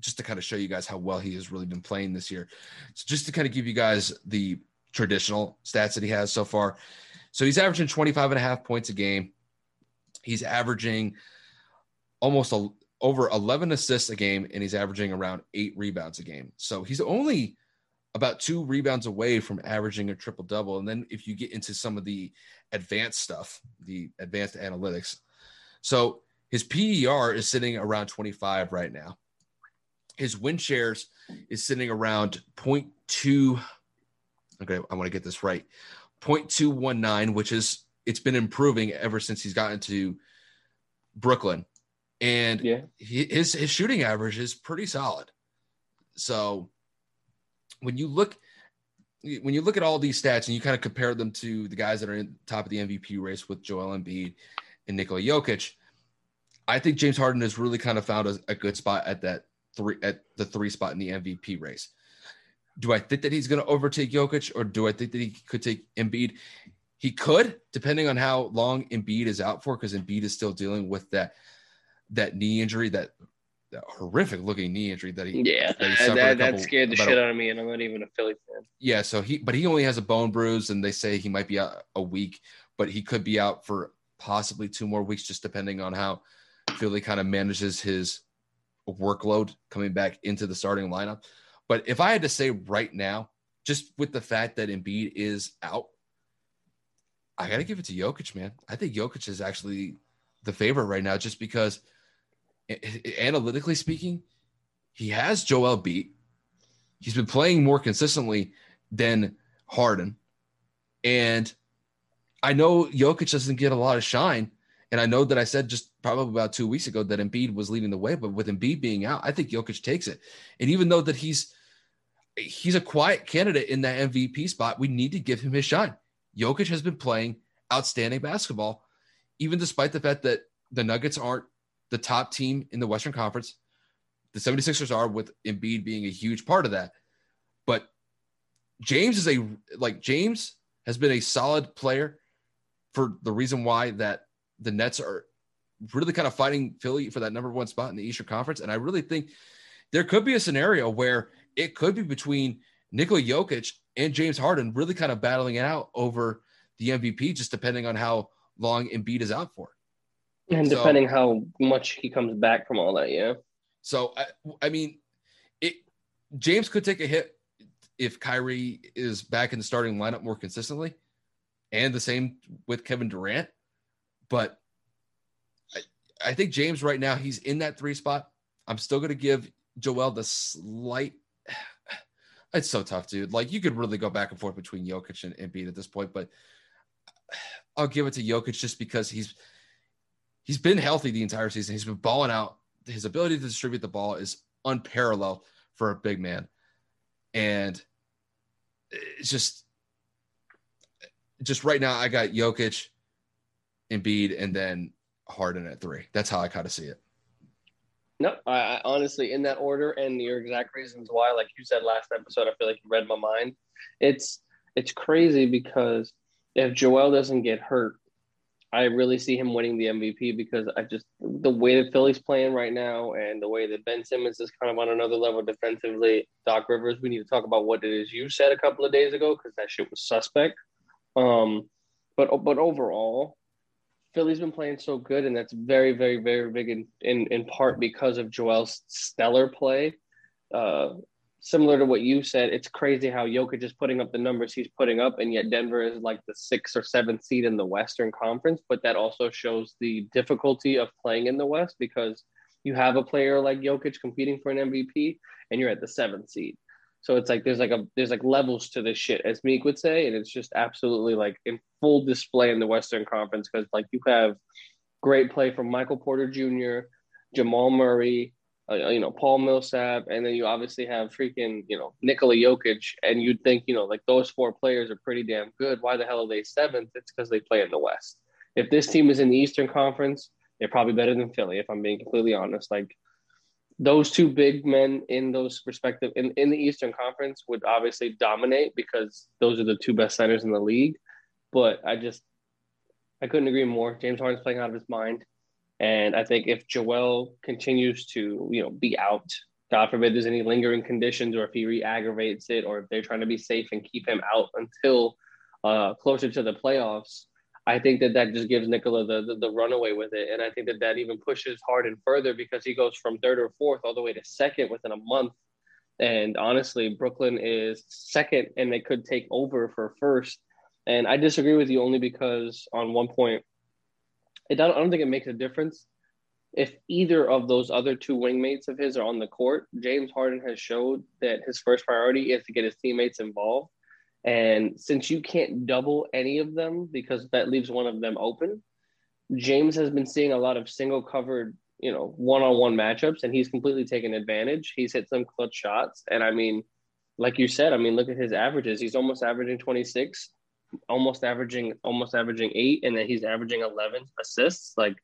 Speaker 2: just to kind of show you guys how well he has really been playing this year. So just to kind of give you guys the traditional stats that he has so far. So he's averaging 25 and a half points a game. He's averaging almost a, over 11 assists a game, and he's averaging around eight rebounds a game. So he's only about two rebounds away from averaging a triple double. And then if you get into some of the advanced stuff, the advanced analytics, so his PER is sitting around 25 right now. His win shares is sitting around 0.2. Okay, I want to get this right. 0.219, which is it's been improving ever since he's gotten to Brooklyn. And yeah. he, his his shooting average is pretty solid. So when you look when you look at all these stats and you kind of compare them to the guys that are in top of the MVP race with Joel Embiid and Nikola Jokic, I think James Harden has really kind of found a, a, good spot at that three at the three spot in the MVP race. Do I think that he's going to overtake Jokic, or do I think that he could take Embiid? He could, depending on how long Embiid is out for, because Embiid is still dealing with that that knee injury, that, that horrific looking knee injury that he
Speaker 1: yeah that, he that, that scared the shit a, out of me, and I'm not even a Philly fan.
Speaker 2: Yeah, so he but he only has a bone bruise, and they say he might be out a week, but he could be out for possibly two more weeks, just depending on how Philly kind of manages his workload coming back into the starting lineup. But if I had to say right now, just with the fact that Embiid is out, I got to give it to Jokic, man. I think Jokic is actually the favorite right now, just because analytically speaking, he has Joel beat. He's been playing more consistently than Harden. And I know Jokic doesn't get a lot of shine. And I know that I said just probably about two weeks ago that Embiid was leading the way, but with Embiid being out, I think Jokic takes it. And even though that he's he's a quiet candidate in that MVP spot, we need to give him his shine. Jokic has been playing outstanding basketball, even despite the fact that the Nuggets aren't the top team in the Western Conference. The 76ers are with Embiid being a huge part of that. But James is a like James has been a solid player for the reason why that the Nets are really kind of fighting Philly for that number one spot in the Eastern Conference. And I really think there could be a scenario where it could be between Nikola Jokic and James Harden really kind of battling it out over the MVP, just depending on how long Embiid is out for.
Speaker 1: And so, depending how much he comes back from all that, yeah.
Speaker 2: So I, I mean, it James could take a hit if Kyrie is back in the starting lineup more consistently and the same with Kevin Durant. But I, I think James right now he's in that three spot. I'm still going to give Joel the slight. *sighs* It's so tough, dude. Like you could really go back and forth between Jokic and Embiid at this point, but *sighs* I'll give it to Jokic just because he's he's been healthy the entire season. He's been balling out. His ability to distribute the ball is unparalleled for a big man. And it's just just right now I got Jokic, Embiid, and then Harden at three. That's how I kind of see it.
Speaker 1: No, I, I, honestly, in that order, and your exact reasons why, like you said last episode, I feel like you read my mind. It's it's crazy because if Joel doesn't get hurt, I really see him winning the MVP because I just the way that Philly's playing right now and the way that Ben Simmons is kind of on another level defensively. Doc Rivers, we need to talk about what it is you said a couple of days ago because that shit was suspect. Um, but but overall, Philly's been playing so good, and that's very, very, very big in in, in part because of Joel's stellar play. Uh, similar to what you said, it's crazy how Jokic is putting up the numbers he's putting up, and yet Denver is like the sixth or seventh seed in the Western Conference. But that also shows the difficulty of playing in the West because you have a player like Jokic competing for an MVP, and you're at the seventh seed. So it's like there's like a there's like levels to this shit, as Meek would say, and it's just absolutely like in full display in the Western Conference because like you have great play from Michael Porter Jr., Jamal Murray, uh, you know Paul Millsap, and then you obviously have freaking you know Nikola Jokic, and you'd think you know like those four players are pretty damn good. Why the hell are they seventh? It's because they play in the West. If this team is in the Eastern Conference, they're probably better than Philly. If I'm being completely honest, like those two big men in those respective in, in the Eastern Conference would obviously dominate because those are the two best centers in the league. But I just I couldn't agree more. James Harden's playing out of his mind. And I think if Joel continues to, you know, be out, God forbid there's any lingering conditions or if he re-aggravates it or if they're trying to be safe and keep him out until uh, closer to the playoffs, I think that that just gives Nikola the, the, the runaway with it, and I think that that even pushes Harden further because he goes from third or fourth all the way to second within a month. And honestly, Brooklyn is second, and they could take over for first. And I disagree with you only because on one point, it I don't think it makes a difference if either of those other two wingmates of his are on the court. James Harden has showed that his first priority is to get his teammates involved and since you can't double any of them because that leaves one of them open, James has been seeing a lot of single covered, you know, one on one matchups, and he's completely taken advantage. He's hit some clutch shots. And I mean, like you said, I mean, look at his averages. He's almost averaging 26, almost averaging, almost averaging eight, and then he's averaging 11 assists. Like,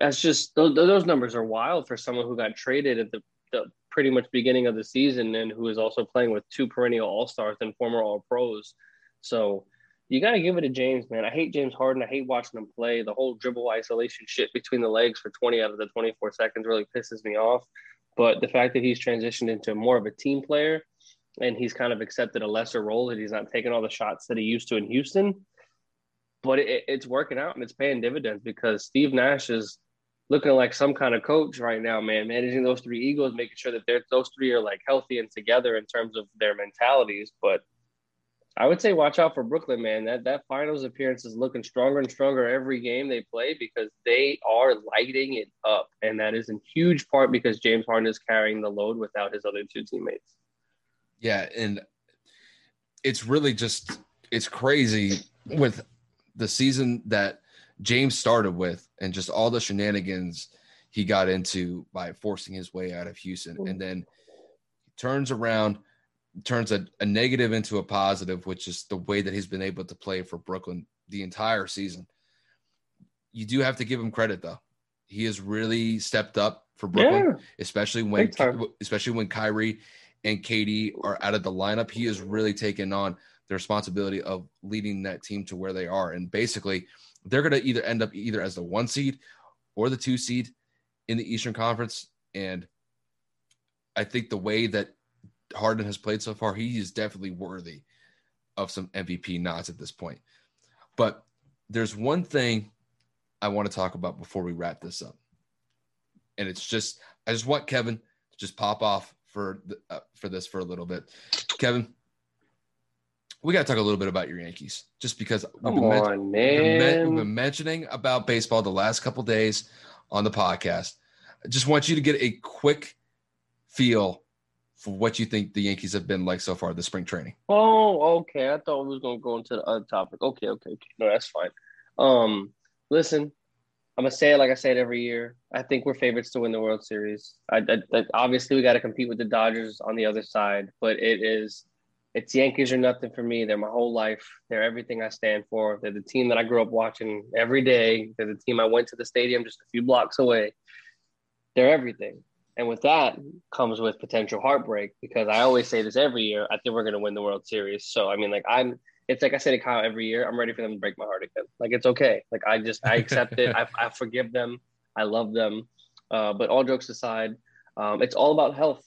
Speaker 1: that's just, those, those numbers are wild for someone who got traded at the, the pretty much beginning of the season and who is also playing with two perennial All Stars and former All Pros. So you got to give it to James, man. I hate James Harden. I hate watching him play. The whole dribble isolation shit between the legs for 20 out of the 24 seconds really pisses me off. But the fact that he's transitioned into more of a team player and he's kind of accepted a lesser role that he's not taking all the shots that he used to in Houston. But it, it's working out and it's paying dividends because Steve Nash is looking like some kind of coach right now, man. Managing those three egos, making sure that they're those three are like healthy and together in terms of their mentalities. But I would say watch out for Brooklyn, man. That that finals appearance is looking stronger and stronger every game they play because they are lighting it up. And that is in huge part because James Harden is carrying the load without his other two teammates.
Speaker 2: Yeah, and it's really just it's crazy with the season that James started with and just all the shenanigans he got into by forcing his way out of Houston. And then he turns around, turns a, a negative into a positive, which is the way that he's been able to play for Brooklyn the entire season. You do have to give him credit though. He has really stepped up for Brooklyn, yeah. especially when especially when Kyrie and KD are out of the lineup. He has really taken on the responsibility of leading that team to where they are. And basically, they're going to either end up either as the one seed or the two seed in the Eastern Conference. And I think the way that Harden has played so far, he is definitely worthy of some MVP nods at this point. But there's one thing I want to talk about before we wrap this up. And it's just, I just want Kevin to just pop off for the, uh, for this for a little bit. Kevin, we got to talk a little bit about your Yankees, just because
Speaker 1: we've been, on,
Speaker 2: men- we've been mentioning about baseball the last couple days on the podcast. I just want you to get a quick feel for what you think the Yankees have been like so far this spring training.
Speaker 1: Oh, okay. I thought we was gonna go into the other topic. Okay, okay, okay. No, that's fine. Um, listen, I'm gonna say it like I say it every year. I think we're favorites to win the World Series. I, I, I obviously we got to compete with the Dodgers on the other side, but it is it's Yankees or nothing for me. They're my whole life. They're everything I stand for. They're the team that I grew up watching every day. They're the team I went to the stadium just a few blocks away. They're everything. And with that comes with potential heartbreak because I always say this every year. I think we're going to win the World Series. So I mean, like I'm, it's like I say to Kyle every year. I'm ready for them to break my heart again. Like it's okay. Like I just I accept it. I, I forgive them. I love them. Uh, but all jokes aside, um, it's all about health.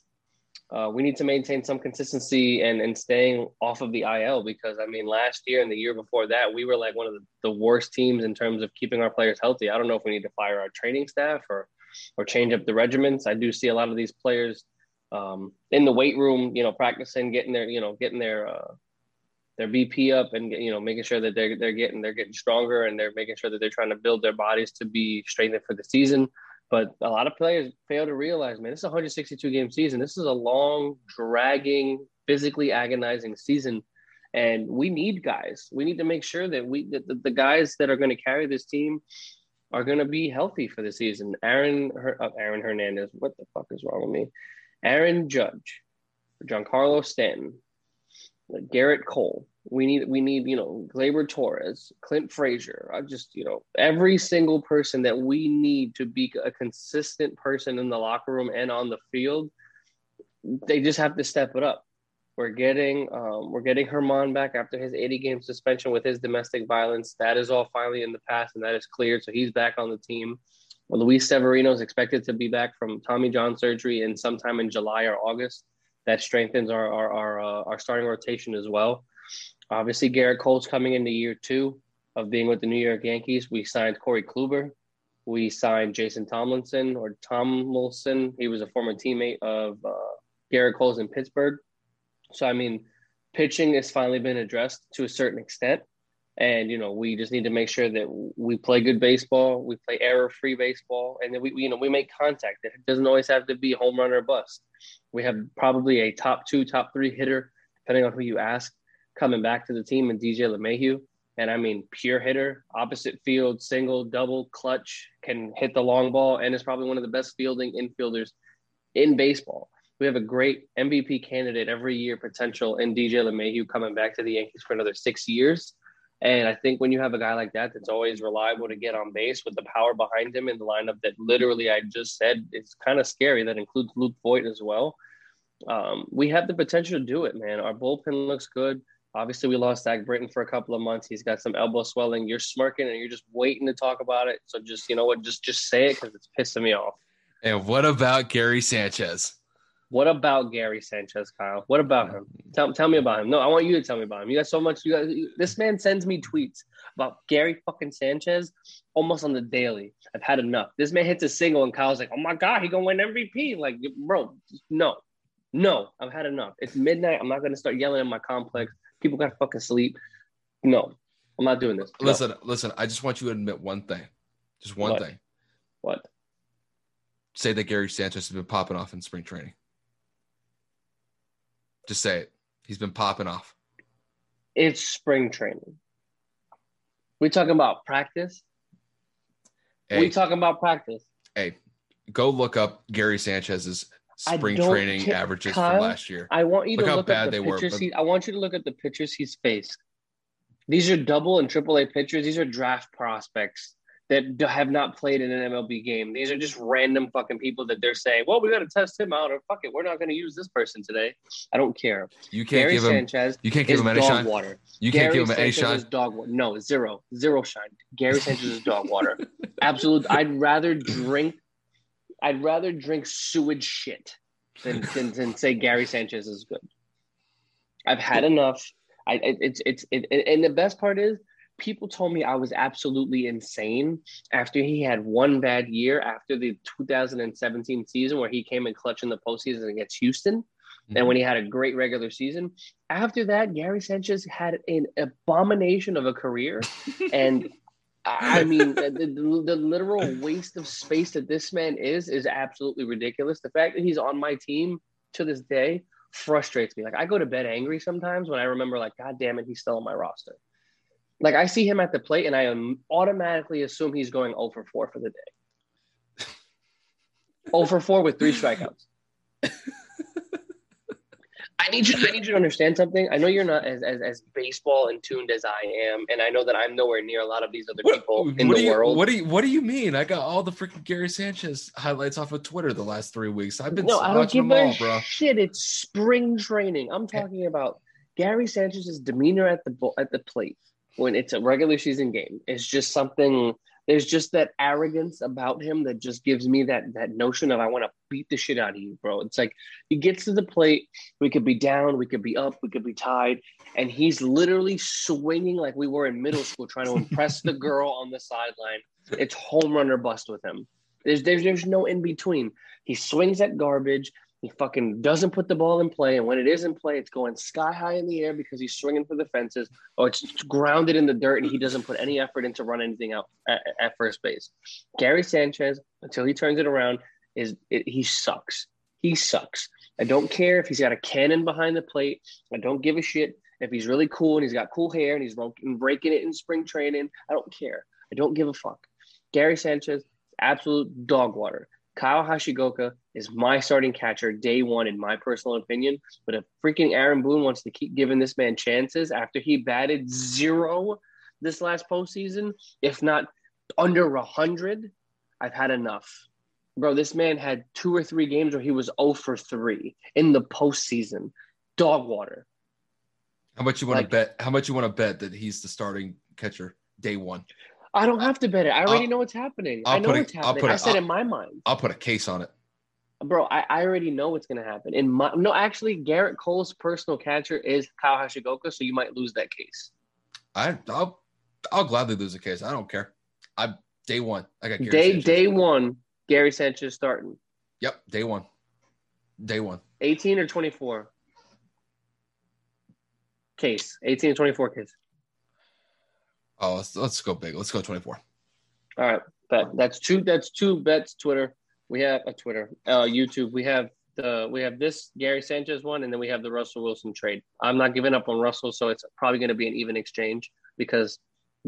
Speaker 1: Uh, we need to maintain some consistency and, and staying off of the IL because I mean last year and the year before that we were like one of the, the worst teams in terms of keeping our players healthy. I don't know if we need to fire our training staff or or change up the regiments. I do see a lot of these players um, in the weight room, you know, practicing, getting their, you know, getting their uh, their BP up, and you know, making sure that they're they're getting they're getting stronger, and they're making sure that they're trying to build their bodies to be strengthened for the season. But a lot of players fail to realize, man, this is a 162 game season. This is a long, dragging, physically agonizing season and we need guys. We need to make sure that we that the, the guys that are going to carry this team are going to be healthy for the season. Aaron, uh, Aaron Hernandez, what the fuck is wrong with me? Aaron Judge, Giancarlo Stanton, Gerrit Cole. We need, we need, you know, Gleyber Torres, Clint Frazier. I just, you know, every single person that we need to be a consistent person in the locker room and on the field. They just have to step it up. We're getting um, we're getting Germán back after his 80 game suspension with his domestic violence. That is all finally in the past and that is cleared. So he's back on the team. Well, Luis Severino is expected to be back from Tommy John surgery in sometime in July or August. That strengthens our our our, uh, our starting rotation as well. Obviously, Gerrit Cole's coming into year two of being with the New York Yankees. We signed Corey Kluber. We signed Jason Tomlinson or Tom Tomlinson. He was a former teammate of uh, Gerrit Cole's in Pittsburgh. So I mean, pitching has finally been addressed to a certain extent. And you know, we just need to make sure that we play good baseball, we play error-free baseball, and then we, you know, we make contact. It doesn't always have to be home run or bust. We have probably a top two, top three hitter, depending on who you ask, coming back to the team in DJ LeMahieu. And I mean, pure hitter, opposite field, single, double, clutch, can hit the long ball, and is probably one of the best fielding infielders in baseball we have a great MVP candidate every year potential in DJ LeMahieu coming back to the Yankees for another six years. And I think when you have a guy like that that's always reliable to get on base with the power behind him in the lineup that literally I just said it's kind of scary. That includes Luke Voit as well. Um, we have the potential to do it, man. Our bullpen looks good. Obviously, we lost Zach Britton for a couple of months. He's got some elbow swelling. You're smirking and you're just waiting to talk about it. So just you know what, just just say it because it's pissing me off.
Speaker 2: And what about Gary Sanchez?
Speaker 1: What about Gary Sanchez, Kyle? What about him? Tell, tell me about him. No, I want you to tell me about him. You got so much. You got this man sends me tweets about Gary fucking Sanchez almost on the daily. I've had enough. This man hits a single and Kyle's like, "Oh my god, he gonna win MVP!" Like, bro, no, no, I've had enough. It's midnight. I'm not gonna start yelling in my complex. People gotta fucking sleep. No, I'm not doing this.
Speaker 2: No. Listen, listen. I just want you to admit one thing. Just one
Speaker 1: what?
Speaker 2: thing.
Speaker 1: What?
Speaker 2: Say that Gary Sanchez has been popping off in spring training. Just say it. He's been popping off.
Speaker 1: It's spring training. We talking about practice? Hey, we talking about practice?
Speaker 2: Hey, go look up Gary Sanchez's spring training averages Kyle, from last year.
Speaker 1: I want you look to how look bad at the they pictures. Were, he, I want you to look at the pictures he's faced. These are double and triple A pitchers. These are draft prospects that have not played in an MLB game. These are just random fucking people that they're saying, "Well, we got to test him out," or "Fuck it, we're not going to use this person today." I don't care.
Speaker 2: You can't Gary give him. Sanchez you can't give him any shine.
Speaker 1: Water.
Speaker 2: You can't give him any shine.
Speaker 1: Dog water. No, zero, zero shine. Gary Sanchez is dog water. Absolute. I'd rather drink. I'd rather drink sewage shit than, than, than say Gary Sanchez is good. I've had enough. I it, it's it's it, and the best part is people told me I was absolutely insane after he had one bad year after the 2017 season where he came in clutch in the postseason against Houston. Mm-hmm. And when he had a great regular season, after that, Gary Sanchez had an abomination of a career. and *laughs* I *laughs* mean, the, the, the, literal waste of space that this man is is absolutely ridiculous. The fact that he's on my team to this day frustrates me. Like I go to bed angry sometimes when I remember, like, God damn it, he's still on my roster Like I see him at the plate, and I automatically assume he's going 0 for 4 for the day. *laughs* 0 for 4 with three strikeouts. *laughs* I need you. I need you to understand something. I know you're not as, as, as baseball in tuned as I am, and I know that I'm nowhere near a lot of these other people in
Speaker 2: what
Speaker 1: the
Speaker 2: you,
Speaker 1: world.
Speaker 2: What do you What do you mean? I got all the freaking Gary Sanchez highlights off of Twitter the last three weeks. I've been
Speaker 1: no, I don't
Speaker 2: watching
Speaker 1: give
Speaker 2: them
Speaker 1: a
Speaker 2: all, bro.
Speaker 1: shit. It's spring training. I'm eh. talking about Gary Sanchez's demeanor at the at the plate when it's a regular season game. It's just something. There's just that arrogance about him that just gives me that that notion of I want to beat the shit out of you, bro. It's like he gets to the plate. We could be down, we could be up, we could be tied, and he's literally swinging like we were in middle school, trying to *laughs* impress the girl on the sideline. It's home run or bust with him. There's there's there's no in between. He swings at garbage. He fucking doesn't put the ball in play, and when it is in play, it's going sky high in the air because he's swinging for the fences, or it's grounded in the dirt, and he doesn't put any effort into run anything out at, at first base. Gary Sanchez, until he turns it around, is it, he sucks. He sucks. I don't care if he's got a cannon behind the plate. I don't give a shit if he's really cool and he's got cool hair and he's breaking it in spring training. I don't care. I don't give a fuck. Gary Sanchez, absolute dog water. Kyle Higashioka is my starting catcher day one, in my personal opinion. But if freaking Aaron Boone wants to keep giving this man chances after he batted zero this last postseason, if not under a hundred, I've had enough. Bro, this man had two or three games where he was 0 for 3 in the postseason. Dog water.
Speaker 2: How much you want
Speaker 1: Like-
Speaker 2: to bet? How much you want to bet that he's the starting catcher day one?
Speaker 1: I don't have to bet it. I already
Speaker 2: I'll-
Speaker 1: know what's happening.
Speaker 2: I'll
Speaker 1: I know
Speaker 2: a-
Speaker 1: what's
Speaker 2: I'll
Speaker 1: happening.
Speaker 2: a-
Speaker 1: I said in my mind.
Speaker 2: I'll put a case on it.
Speaker 1: bro, I, I already know what's gonna happen. In my no, actually, Gerrit Cole's personal catcher is Kyle Higashioka, so you might lose that case.
Speaker 2: I I'll I'll gladly lose a case. I don't care. I day one. I got Gary
Speaker 1: day
Speaker 2: Sanchez.
Speaker 1: day one, Gary Sanchez starting.
Speaker 2: Yep, day one. Day one.
Speaker 1: 18 or 24 case. 18 or 24 case.
Speaker 2: Oh, let's let's go big. Let's go twenty four.
Speaker 1: All right, bet. That's two. That's two bets. Twitter. We have a Twitter, uh, YouTube. We have the we have this Gary Sanchez one, and then we have the Russell Wilson trade. I'm not giving up on Russell, so it's probably going to be an even exchange because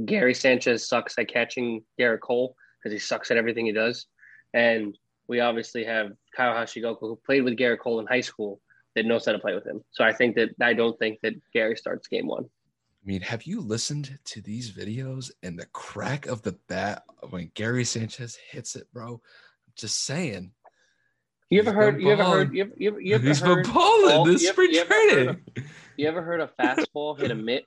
Speaker 1: Gary Sanchez sucks at catching Gerrit Cole because he sucks at everything he does, and we obviously have Kyle Higashioka who played with Gerrit Cole in high school that knows how to play with him. So I think that I don't think that Gary starts game one.
Speaker 2: I mean, have you listened to these videos and the crack of the bat when Gary Sanchez hits it, bro? I'm just saying.
Speaker 1: You ever heard? You ever heard? You ever, you ever, you ever
Speaker 2: He's
Speaker 1: heard?
Speaker 2: been balling
Speaker 1: ball-
Speaker 2: this
Speaker 1: you ever-
Speaker 2: spring
Speaker 1: you ever
Speaker 2: training.
Speaker 1: You ever heard a fastball hit a mitt?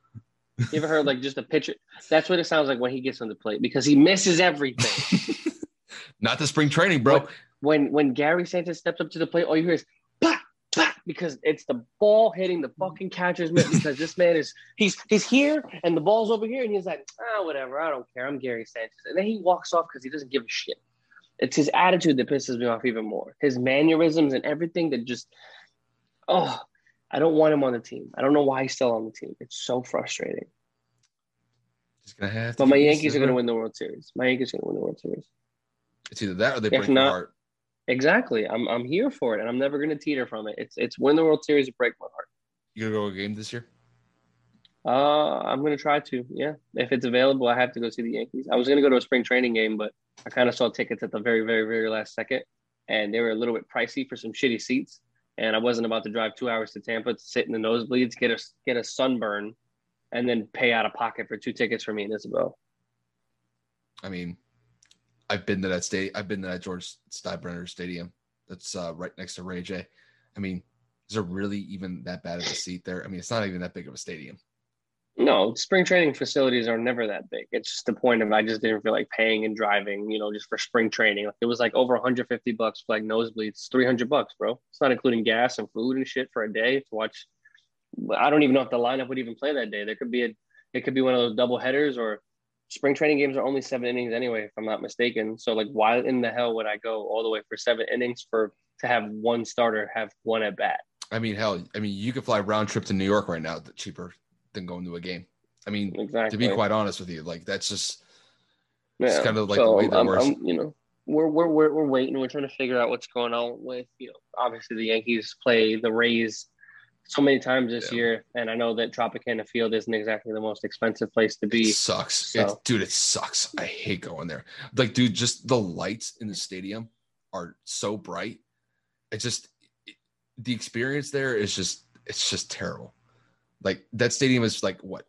Speaker 1: You ever heard like just a pitcher? That's what it sounds like when he gets on the plate because he misses everything. *laughs*
Speaker 2: Not the spring training, bro.
Speaker 1: when when Gary Sanchez steps up to the plate, all you hear is because it's the ball hitting the fucking catcher's mitt because this man is he's he's here and the ball's over here and he's like, ah, whatever, I don't care. I'm Gary Sanchez. And then he walks off because he doesn't give a shit. It's his attitude that pisses me off even more. His mannerisms and everything that just oh, I don't want him on the team. I don't know why he's still on the team. It's so frustrating.
Speaker 2: He's gonna have to
Speaker 1: But my Yankees are going to win the World Series. My Yankees are going to win the World Series.
Speaker 2: It's either that or they
Speaker 1: If
Speaker 2: break your heart.
Speaker 1: Exactly. I'm I'm here for it, and I'm never going to teeter from it. It's it's win the World Series or break my heart.
Speaker 2: You gonna go to a game this year?
Speaker 1: Uh, I'm going to try to. Yeah, if it's available, I have to go see the Yankees. I was going to go to a spring training game, but I kind of saw tickets at the very very very last second, and they were a little bit pricey for some shitty seats. And I wasn't about to drive two hours to Tampa to sit in the nosebleeds, get a get a sunburn, and then pay out of pocket for two tickets for me and Isabel.
Speaker 2: I mean, I've been to that state. I've been to that George Steinbrenner Stadium. That's uh, right next to Ray J. I mean, is there really even that bad of a seat there? I mean, it's not even that big of a stadium.
Speaker 1: No, spring training facilities are never that big. It's just the point of I just didn't feel like paying and driving, you know, just for spring training. It was like over 150 bucks for like nosebleeds, 300 bucks, bro. It's not including gas and food and shit for a day to watch. I don't even know if the lineup would even play that day. There could be a, it could be one of those double headers or spring training games are only seven innings anyway, if I'm not mistaken. So like, why in the hell would I go all the way for seven innings for to have one starter have one at bat?
Speaker 2: I mean, hell, I mean, you could fly round trip to New York right now, cheaper than going to a game. I mean,
Speaker 1: Exactly.
Speaker 2: to be quite honest with you, like that's just It's kinda like the way that
Speaker 1: I'm-
Speaker 2: works.
Speaker 1: I'm- you know, we're, we're we're we're waiting. We're trying to figure out what's going on with you know. Obviously, the Yankees play the Rays so many times this
Speaker 2: Yeah.
Speaker 1: year, and I know that Tropicana Field isn't exactly the most expensive place to be.
Speaker 2: It sucks.
Speaker 1: So-
Speaker 2: It's, dude, it sucks. I hate going there. Like, dude, just the lights in the stadium are so bright. It just it- the experience there is just it's just terrible. Like that stadium is like what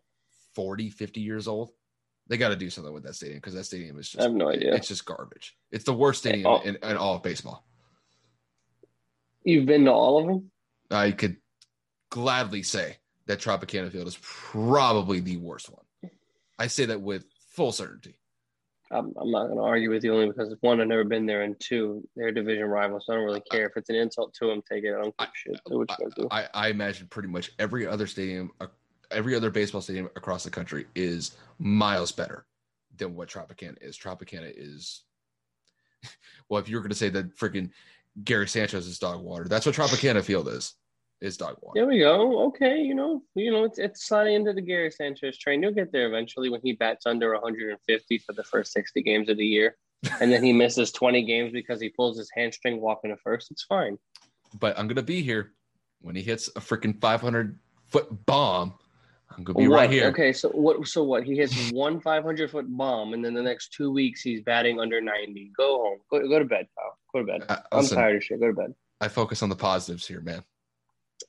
Speaker 2: 40, 50 years old. They got to do something with that stadium because that stadium is just
Speaker 1: I have no idea.
Speaker 2: it's just garbage. It's the worst stadium
Speaker 1: Oh.
Speaker 2: in, in all of baseball.
Speaker 1: You've been to all of them?
Speaker 2: I could gladly say that Tropicana Field is probably the worst one. I say that with full certainty.
Speaker 1: I'm, I'm not going to argue with you only because one, I've never been there, and two, they're division rivals, so I don't really care if it's an insult to them. Take it. I don't give shit. Do what you gotta do.
Speaker 2: I, I imagine pretty much every other stadium, uh, every other baseball stadium across the country is miles better than what Tropicana is. Tropicana is, *laughs* well, if you were going to say that freaking Gary Sanchez is dog water, that's what Tropicana Field is, is dog water.
Speaker 1: There we go. Okay, you know, you know, it's it's sliding into the Gary Sanchez train. You'll get there eventually when he bats under 150 for the first 60 games of the year, and then he *laughs* misses 20 games because he pulls his hamstring walking to first. It's fine.
Speaker 2: But I'm going to be here when he hits a freaking 500 foot bomb. I'm going to be
Speaker 1: What?
Speaker 2: right here.
Speaker 1: Okay, so what? So what? He hits one 500 foot bomb, and then the next two weeks he's batting under 90. Go home. Go, go to bed, pal. Go to bed.
Speaker 2: Uh,
Speaker 1: I'm tired of shit. Go to bed.
Speaker 2: I focus on the positives here, man.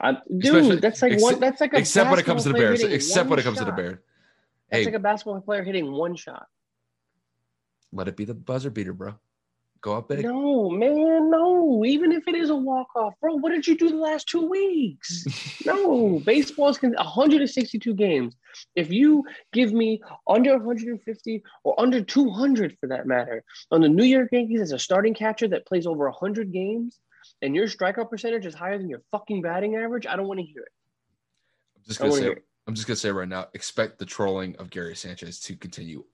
Speaker 1: I,
Speaker 2: Especially-
Speaker 1: dude, that's like one. That's like a
Speaker 2: Except when it comes to the Bears. Except when it comes to the
Speaker 1: shot.
Speaker 2: Bears.
Speaker 1: That's
Speaker 2: Hey,
Speaker 1: like a basketball player hitting one shot.
Speaker 2: let it be the buzzer beater, bro. Go up big.
Speaker 1: No, man, no. Even if it is a walk off, bro, what did you do the last two weeks? *laughs* No, baseball's con- 162 games. If you give me under 150 or under 200 for that matter on the New York Yankees as a starting catcher that plays over 100 games and your strikeout percentage is higher than your fucking batting average, I don't want to hear it.
Speaker 2: I'm just gonna say. I'm just gonna say right now. Expect the trolling of Gary Sanchez to continue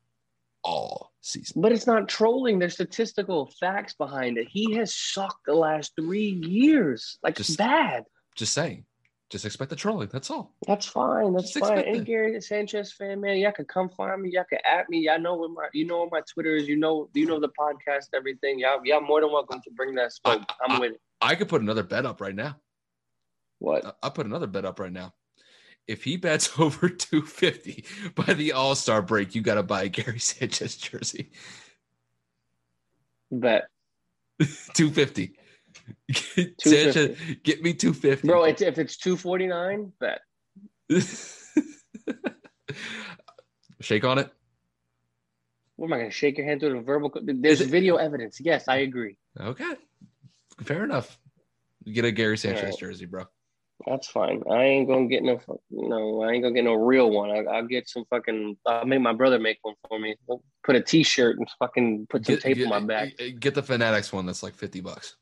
Speaker 2: all season.
Speaker 1: But it's not trolling. There's statistical facts behind it. He has sucked the last three years. Like
Speaker 2: Just-
Speaker 1: bad.
Speaker 2: Just saying. Just expect the trolling. That's all.
Speaker 1: That's fine. That's
Speaker 2: Just
Speaker 1: fine.
Speaker 2: it.
Speaker 1: Gary Sanchez fan, man, y'all can come find me. Y'all can at me. Y'all know where my, you know where my Twitter is. You know, you know the podcast, everything. Y'all, y'all more than welcome to bring that smoke.
Speaker 2: I-
Speaker 1: I'm with it.
Speaker 2: I could put another bet up right now.
Speaker 1: What?
Speaker 2: I- I'll put another bet up right now. If he bets *laughs* over 250 by the All Star break, you got to buy a Gary *laughs* Sanchez jersey.
Speaker 1: Bet, *laughs*
Speaker 2: 250. Sanchez, get me 250.
Speaker 1: bro. It's if it's two forty nine, bet. *laughs*
Speaker 2: Shake on it.
Speaker 1: What am I gonna shake your hand through the verbal? There's video evidence. Yes, I agree.
Speaker 2: Okay. Fair enough. Get a Gary Sanchez
Speaker 1: Alright.
Speaker 2: jersey, bro.
Speaker 1: That's fine. I ain't gonna get no. No, I ain't gonna get no real one. I, I'll get some fucking. I'll make my brother make one for me. We'll put a T-shirt and fucking put some
Speaker 2: Get,
Speaker 1: tape
Speaker 2: get,
Speaker 1: on my back.
Speaker 2: get the Fanatics one that's like 50 bucks.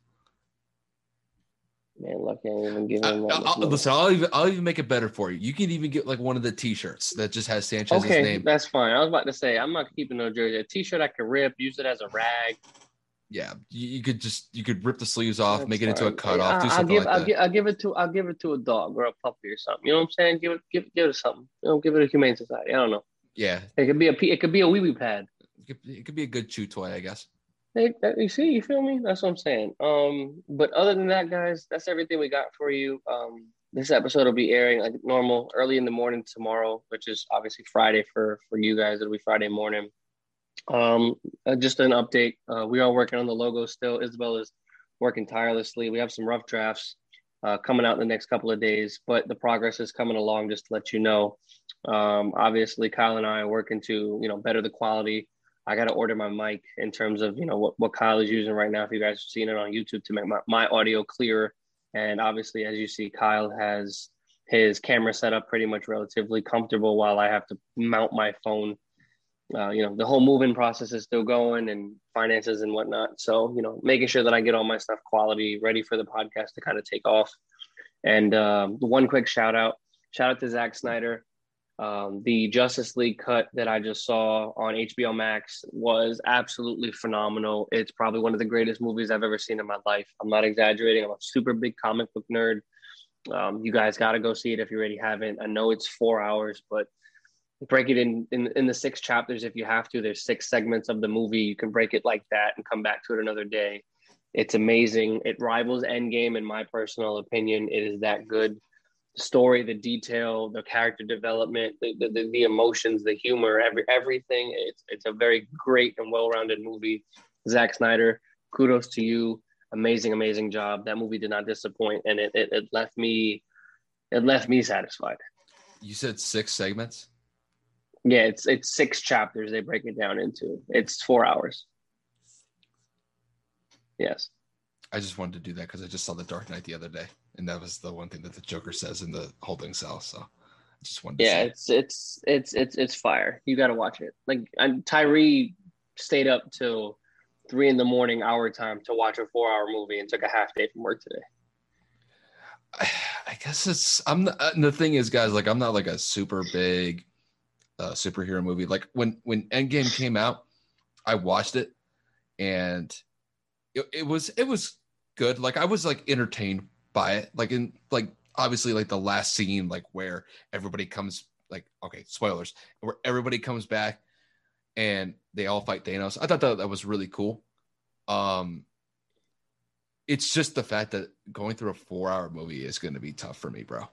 Speaker 1: Man, lucky I ain't even give him that.
Speaker 2: I'll, I'll- listen, I'll even I'll even make it better for you. You can even get like one of the T-shirts that just has Sanchez's
Speaker 1: Okay,
Speaker 2: name.
Speaker 1: that's fine. I was about to say I'm not keeping no jersey. A T-shirt I could rip, use it as a rag.
Speaker 2: Yeah, you, you could just you could rip the sleeves off,
Speaker 1: That's
Speaker 2: make it into a cutoff, uh, do
Speaker 1: I- I'll give,
Speaker 2: like
Speaker 1: I'll
Speaker 2: that.
Speaker 1: give, I'll give it to, I'll give it to a dog or a puppy or something. You know what I'm saying? Give it, give, give it to something. You know, give it a humane society. I don't know.
Speaker 2: yeah,
Speaker 1: It could be a, it could be a wee wee pad.
Speaker 2: it could, it could be a good chew toy, I guess.
Speaker 1: Hey, that- you see, you feel me? That's what I'm saying. Um, but other than that, guys, that's everything we got for you. Um, this episode will be airing like normal early in the morning tomorrow, which is obviously Friday for for you guys. It'll be Friday morning. Um, uh, just an update. Uh, we are working on the logo still. Isabel is working tirelessly. We have some rough drafts uh, coming out in the next couple of days, but the progress is coming along. Just to let you know. Um, obviously, Kyle and I are working to you know better the quality. I got to order my mic in terms of you know what, what Kyle is using right now. If you guys have seen it on YouTube to make my, my audio clearer, and obviously as you see, Kyle has his camera set up pretty much relatively comfortable while I have to mount my phone. Uh, you know the whole moving process is still going and finances and whatnot. So you know making sure that I get all my stuff quality ready for the podcast to kind of take off. And um, one quick shout out, shout out to Zack Snyder. Um, the Justice League cut that I just saw on HBO Max was absolutely phenomenal. It's probably one of the greatest movies I've ever seen in my life. I'm not exaggerating. I'm a super big comic book nerd. Um, you guys got to go see it if you already haven't. I know it's four hours, but break it in, in in the six chapters if you have to. There's six segments of the movie. You can break it like that and come back to it another day. It's amazing. It rivals Endgame in my personal opinion. It is that good. Story, the detail, the character development, the, the, the emotions, the humor, every everything. It's it's a very great and well-rounded movie. Zack Snyder, kudos to you. Amazing, amazing job. That movie did not disappoint, and it, it, it left me it left me satisfied.
Speaker 2: You said six segments.
Speaker 1: Yeah, it's it's six chapters. They break it down into. It's four hours. Yes.
Speaker 2: I just wanted to do that because I just saw The Dark Knight the other day, and that was the one thing that the Joker says in the holding cell. So I just wanted.
Speaker 1: yeah, it's it's it's it's it's fire. You got to watch it. Like I'm, Tyree stayed up till three in the morning our time to watch a four hour movie and took a half day from work today.
Speaker 2: I, *sighs* I guess it's I'm the, the thing is, guys. Like I'm not like a super big uh, superhero movie. Like when when Endgame came out, I watched it, and it, it was it was good. Like I was like entertained by it. Like in like obviously like the last scene, like where everybody comes like okay, spoilers, where everybody comes back and they all fight Thanos. I thought that that was really cool. Um it's just the fact that going through a four hour movie is going to be tough for me, bro.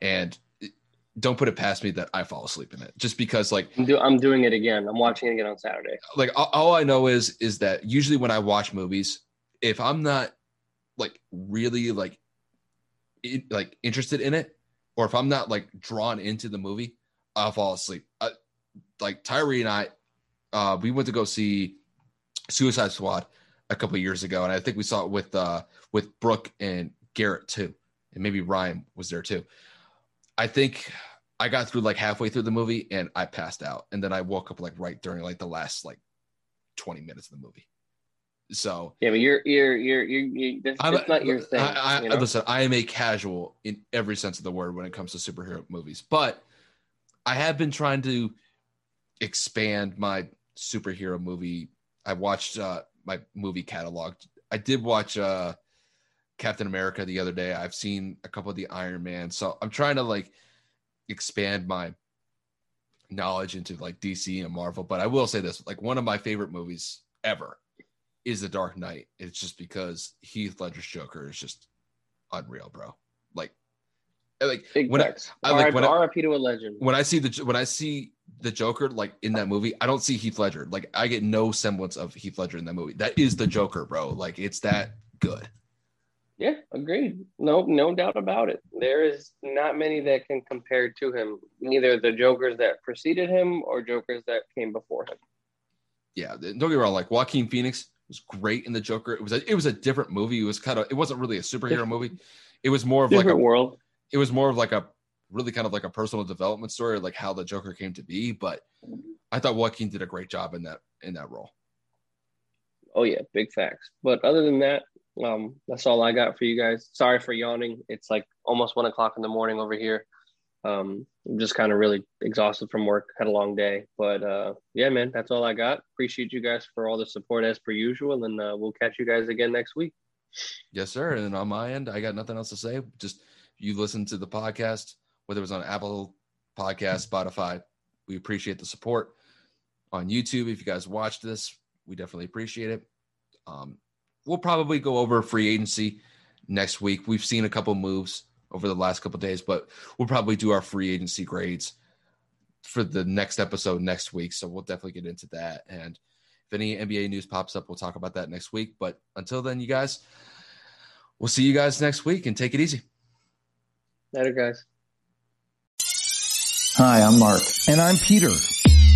Speaker 2: And don't put it past me that I fall asleep in it just because like
Speaker 1: I'm, do- I'm doing it again. I'm watching it again on Saturday.
Speaker 2: Like all, all I know is is that usually when I watch movies, if I'm not like really like like interested in it, or if I'm not like drawn into the movie, I'll fall asleep. I, like Tyree and I, uh, we went to go see Suicide Squad a couple years ago, and I think we saw it with uh with Brooke and Garrett too, and maybe Ryan was there too. I think I got through like halfway through the movie and I passed out, and then I woke up like right during like the last like twenty minutes of the movie. So
Speaker 1: yeah, but you're you're you're you're, you're not your thing.
Speaker 2: I, I,
Speaker 1: you know?
Speaker 2: Listen, I am a casual in every sense of the word when it comes to superhero movies, but I have been trying to expand my superhero movie. I watched uh, my movie catalog. I did watch uh, Captain America the other day. I've seen a couple of the Iron Man, so I'm trying to like expand my knowledge into like DC and Marvel. But I will say this: like one of my favorite movies ever is The Dark Knight. It's just because Heath Ledger's Joker is just unreal, bro. Like, like
Speaker 1: Big
Speaker 2: when I,
Speaker 1: facts.
Speaker 2: I like when I,
Speaker 1: R.I.P. to a legend.
Speaker 2: when I see the when I see the Joker like in that movie, I don't see Heath Ledger. Like I get no semblance of Heath Ledger in that movie. That is the Joker, bro. Like it's that good.
Speaker 1: Yeah, agreed. No, no doubt about it. There is not many that can compare to him. Neither the Jokers that preceded him or Jokers that came before him.
Speaker 2: Yeah, don't get me wrong. Like Joaquin Phoenix was great in the Joker. It was a, it was a different movie. It was kind of it wasn't really a superhero movie. It was more of like a
Speaker 1: world.
Speaker 2: it was more of like a really kind of like a personal development story, like how the Joker came to be. But I thought Joaquin did a great job in that in that role.
Speaker 1: Oh yeah, big facts. But other than that, um, that's all I got for you guys. Sorry for yawning. It's like almost one o'clock in the morning over here. Um, I'm just kind of really exhausted from work. Had a long day, but uh, yeah, man, that's all I got. Appreciate you guys for all the support as per usual, and uh, we'll catch you guys again next week.
Speaker 2: Yes, sir. And on my end, I got nothing else to say. Just you listen to the podcast, whether it was on Apple Podcast, Spotify, we appreciate the support. On YouTube, if you guys watch this, we definitely appreciate it. Um, we'll probably go over free agency next week. We've seen a couple moves over the last couple days, but we'll probably do our free agency grades for the next episode next week. So we'll definitely get into that. And if any NBA news pops up, we'll talk about that next week. But until then, you guys, we'll see you guys next week and take it easy.
Speaker 1: Later, guys.
Speaker 3: Hi, I'm Mark.
Speaker 4: And I'm Peter.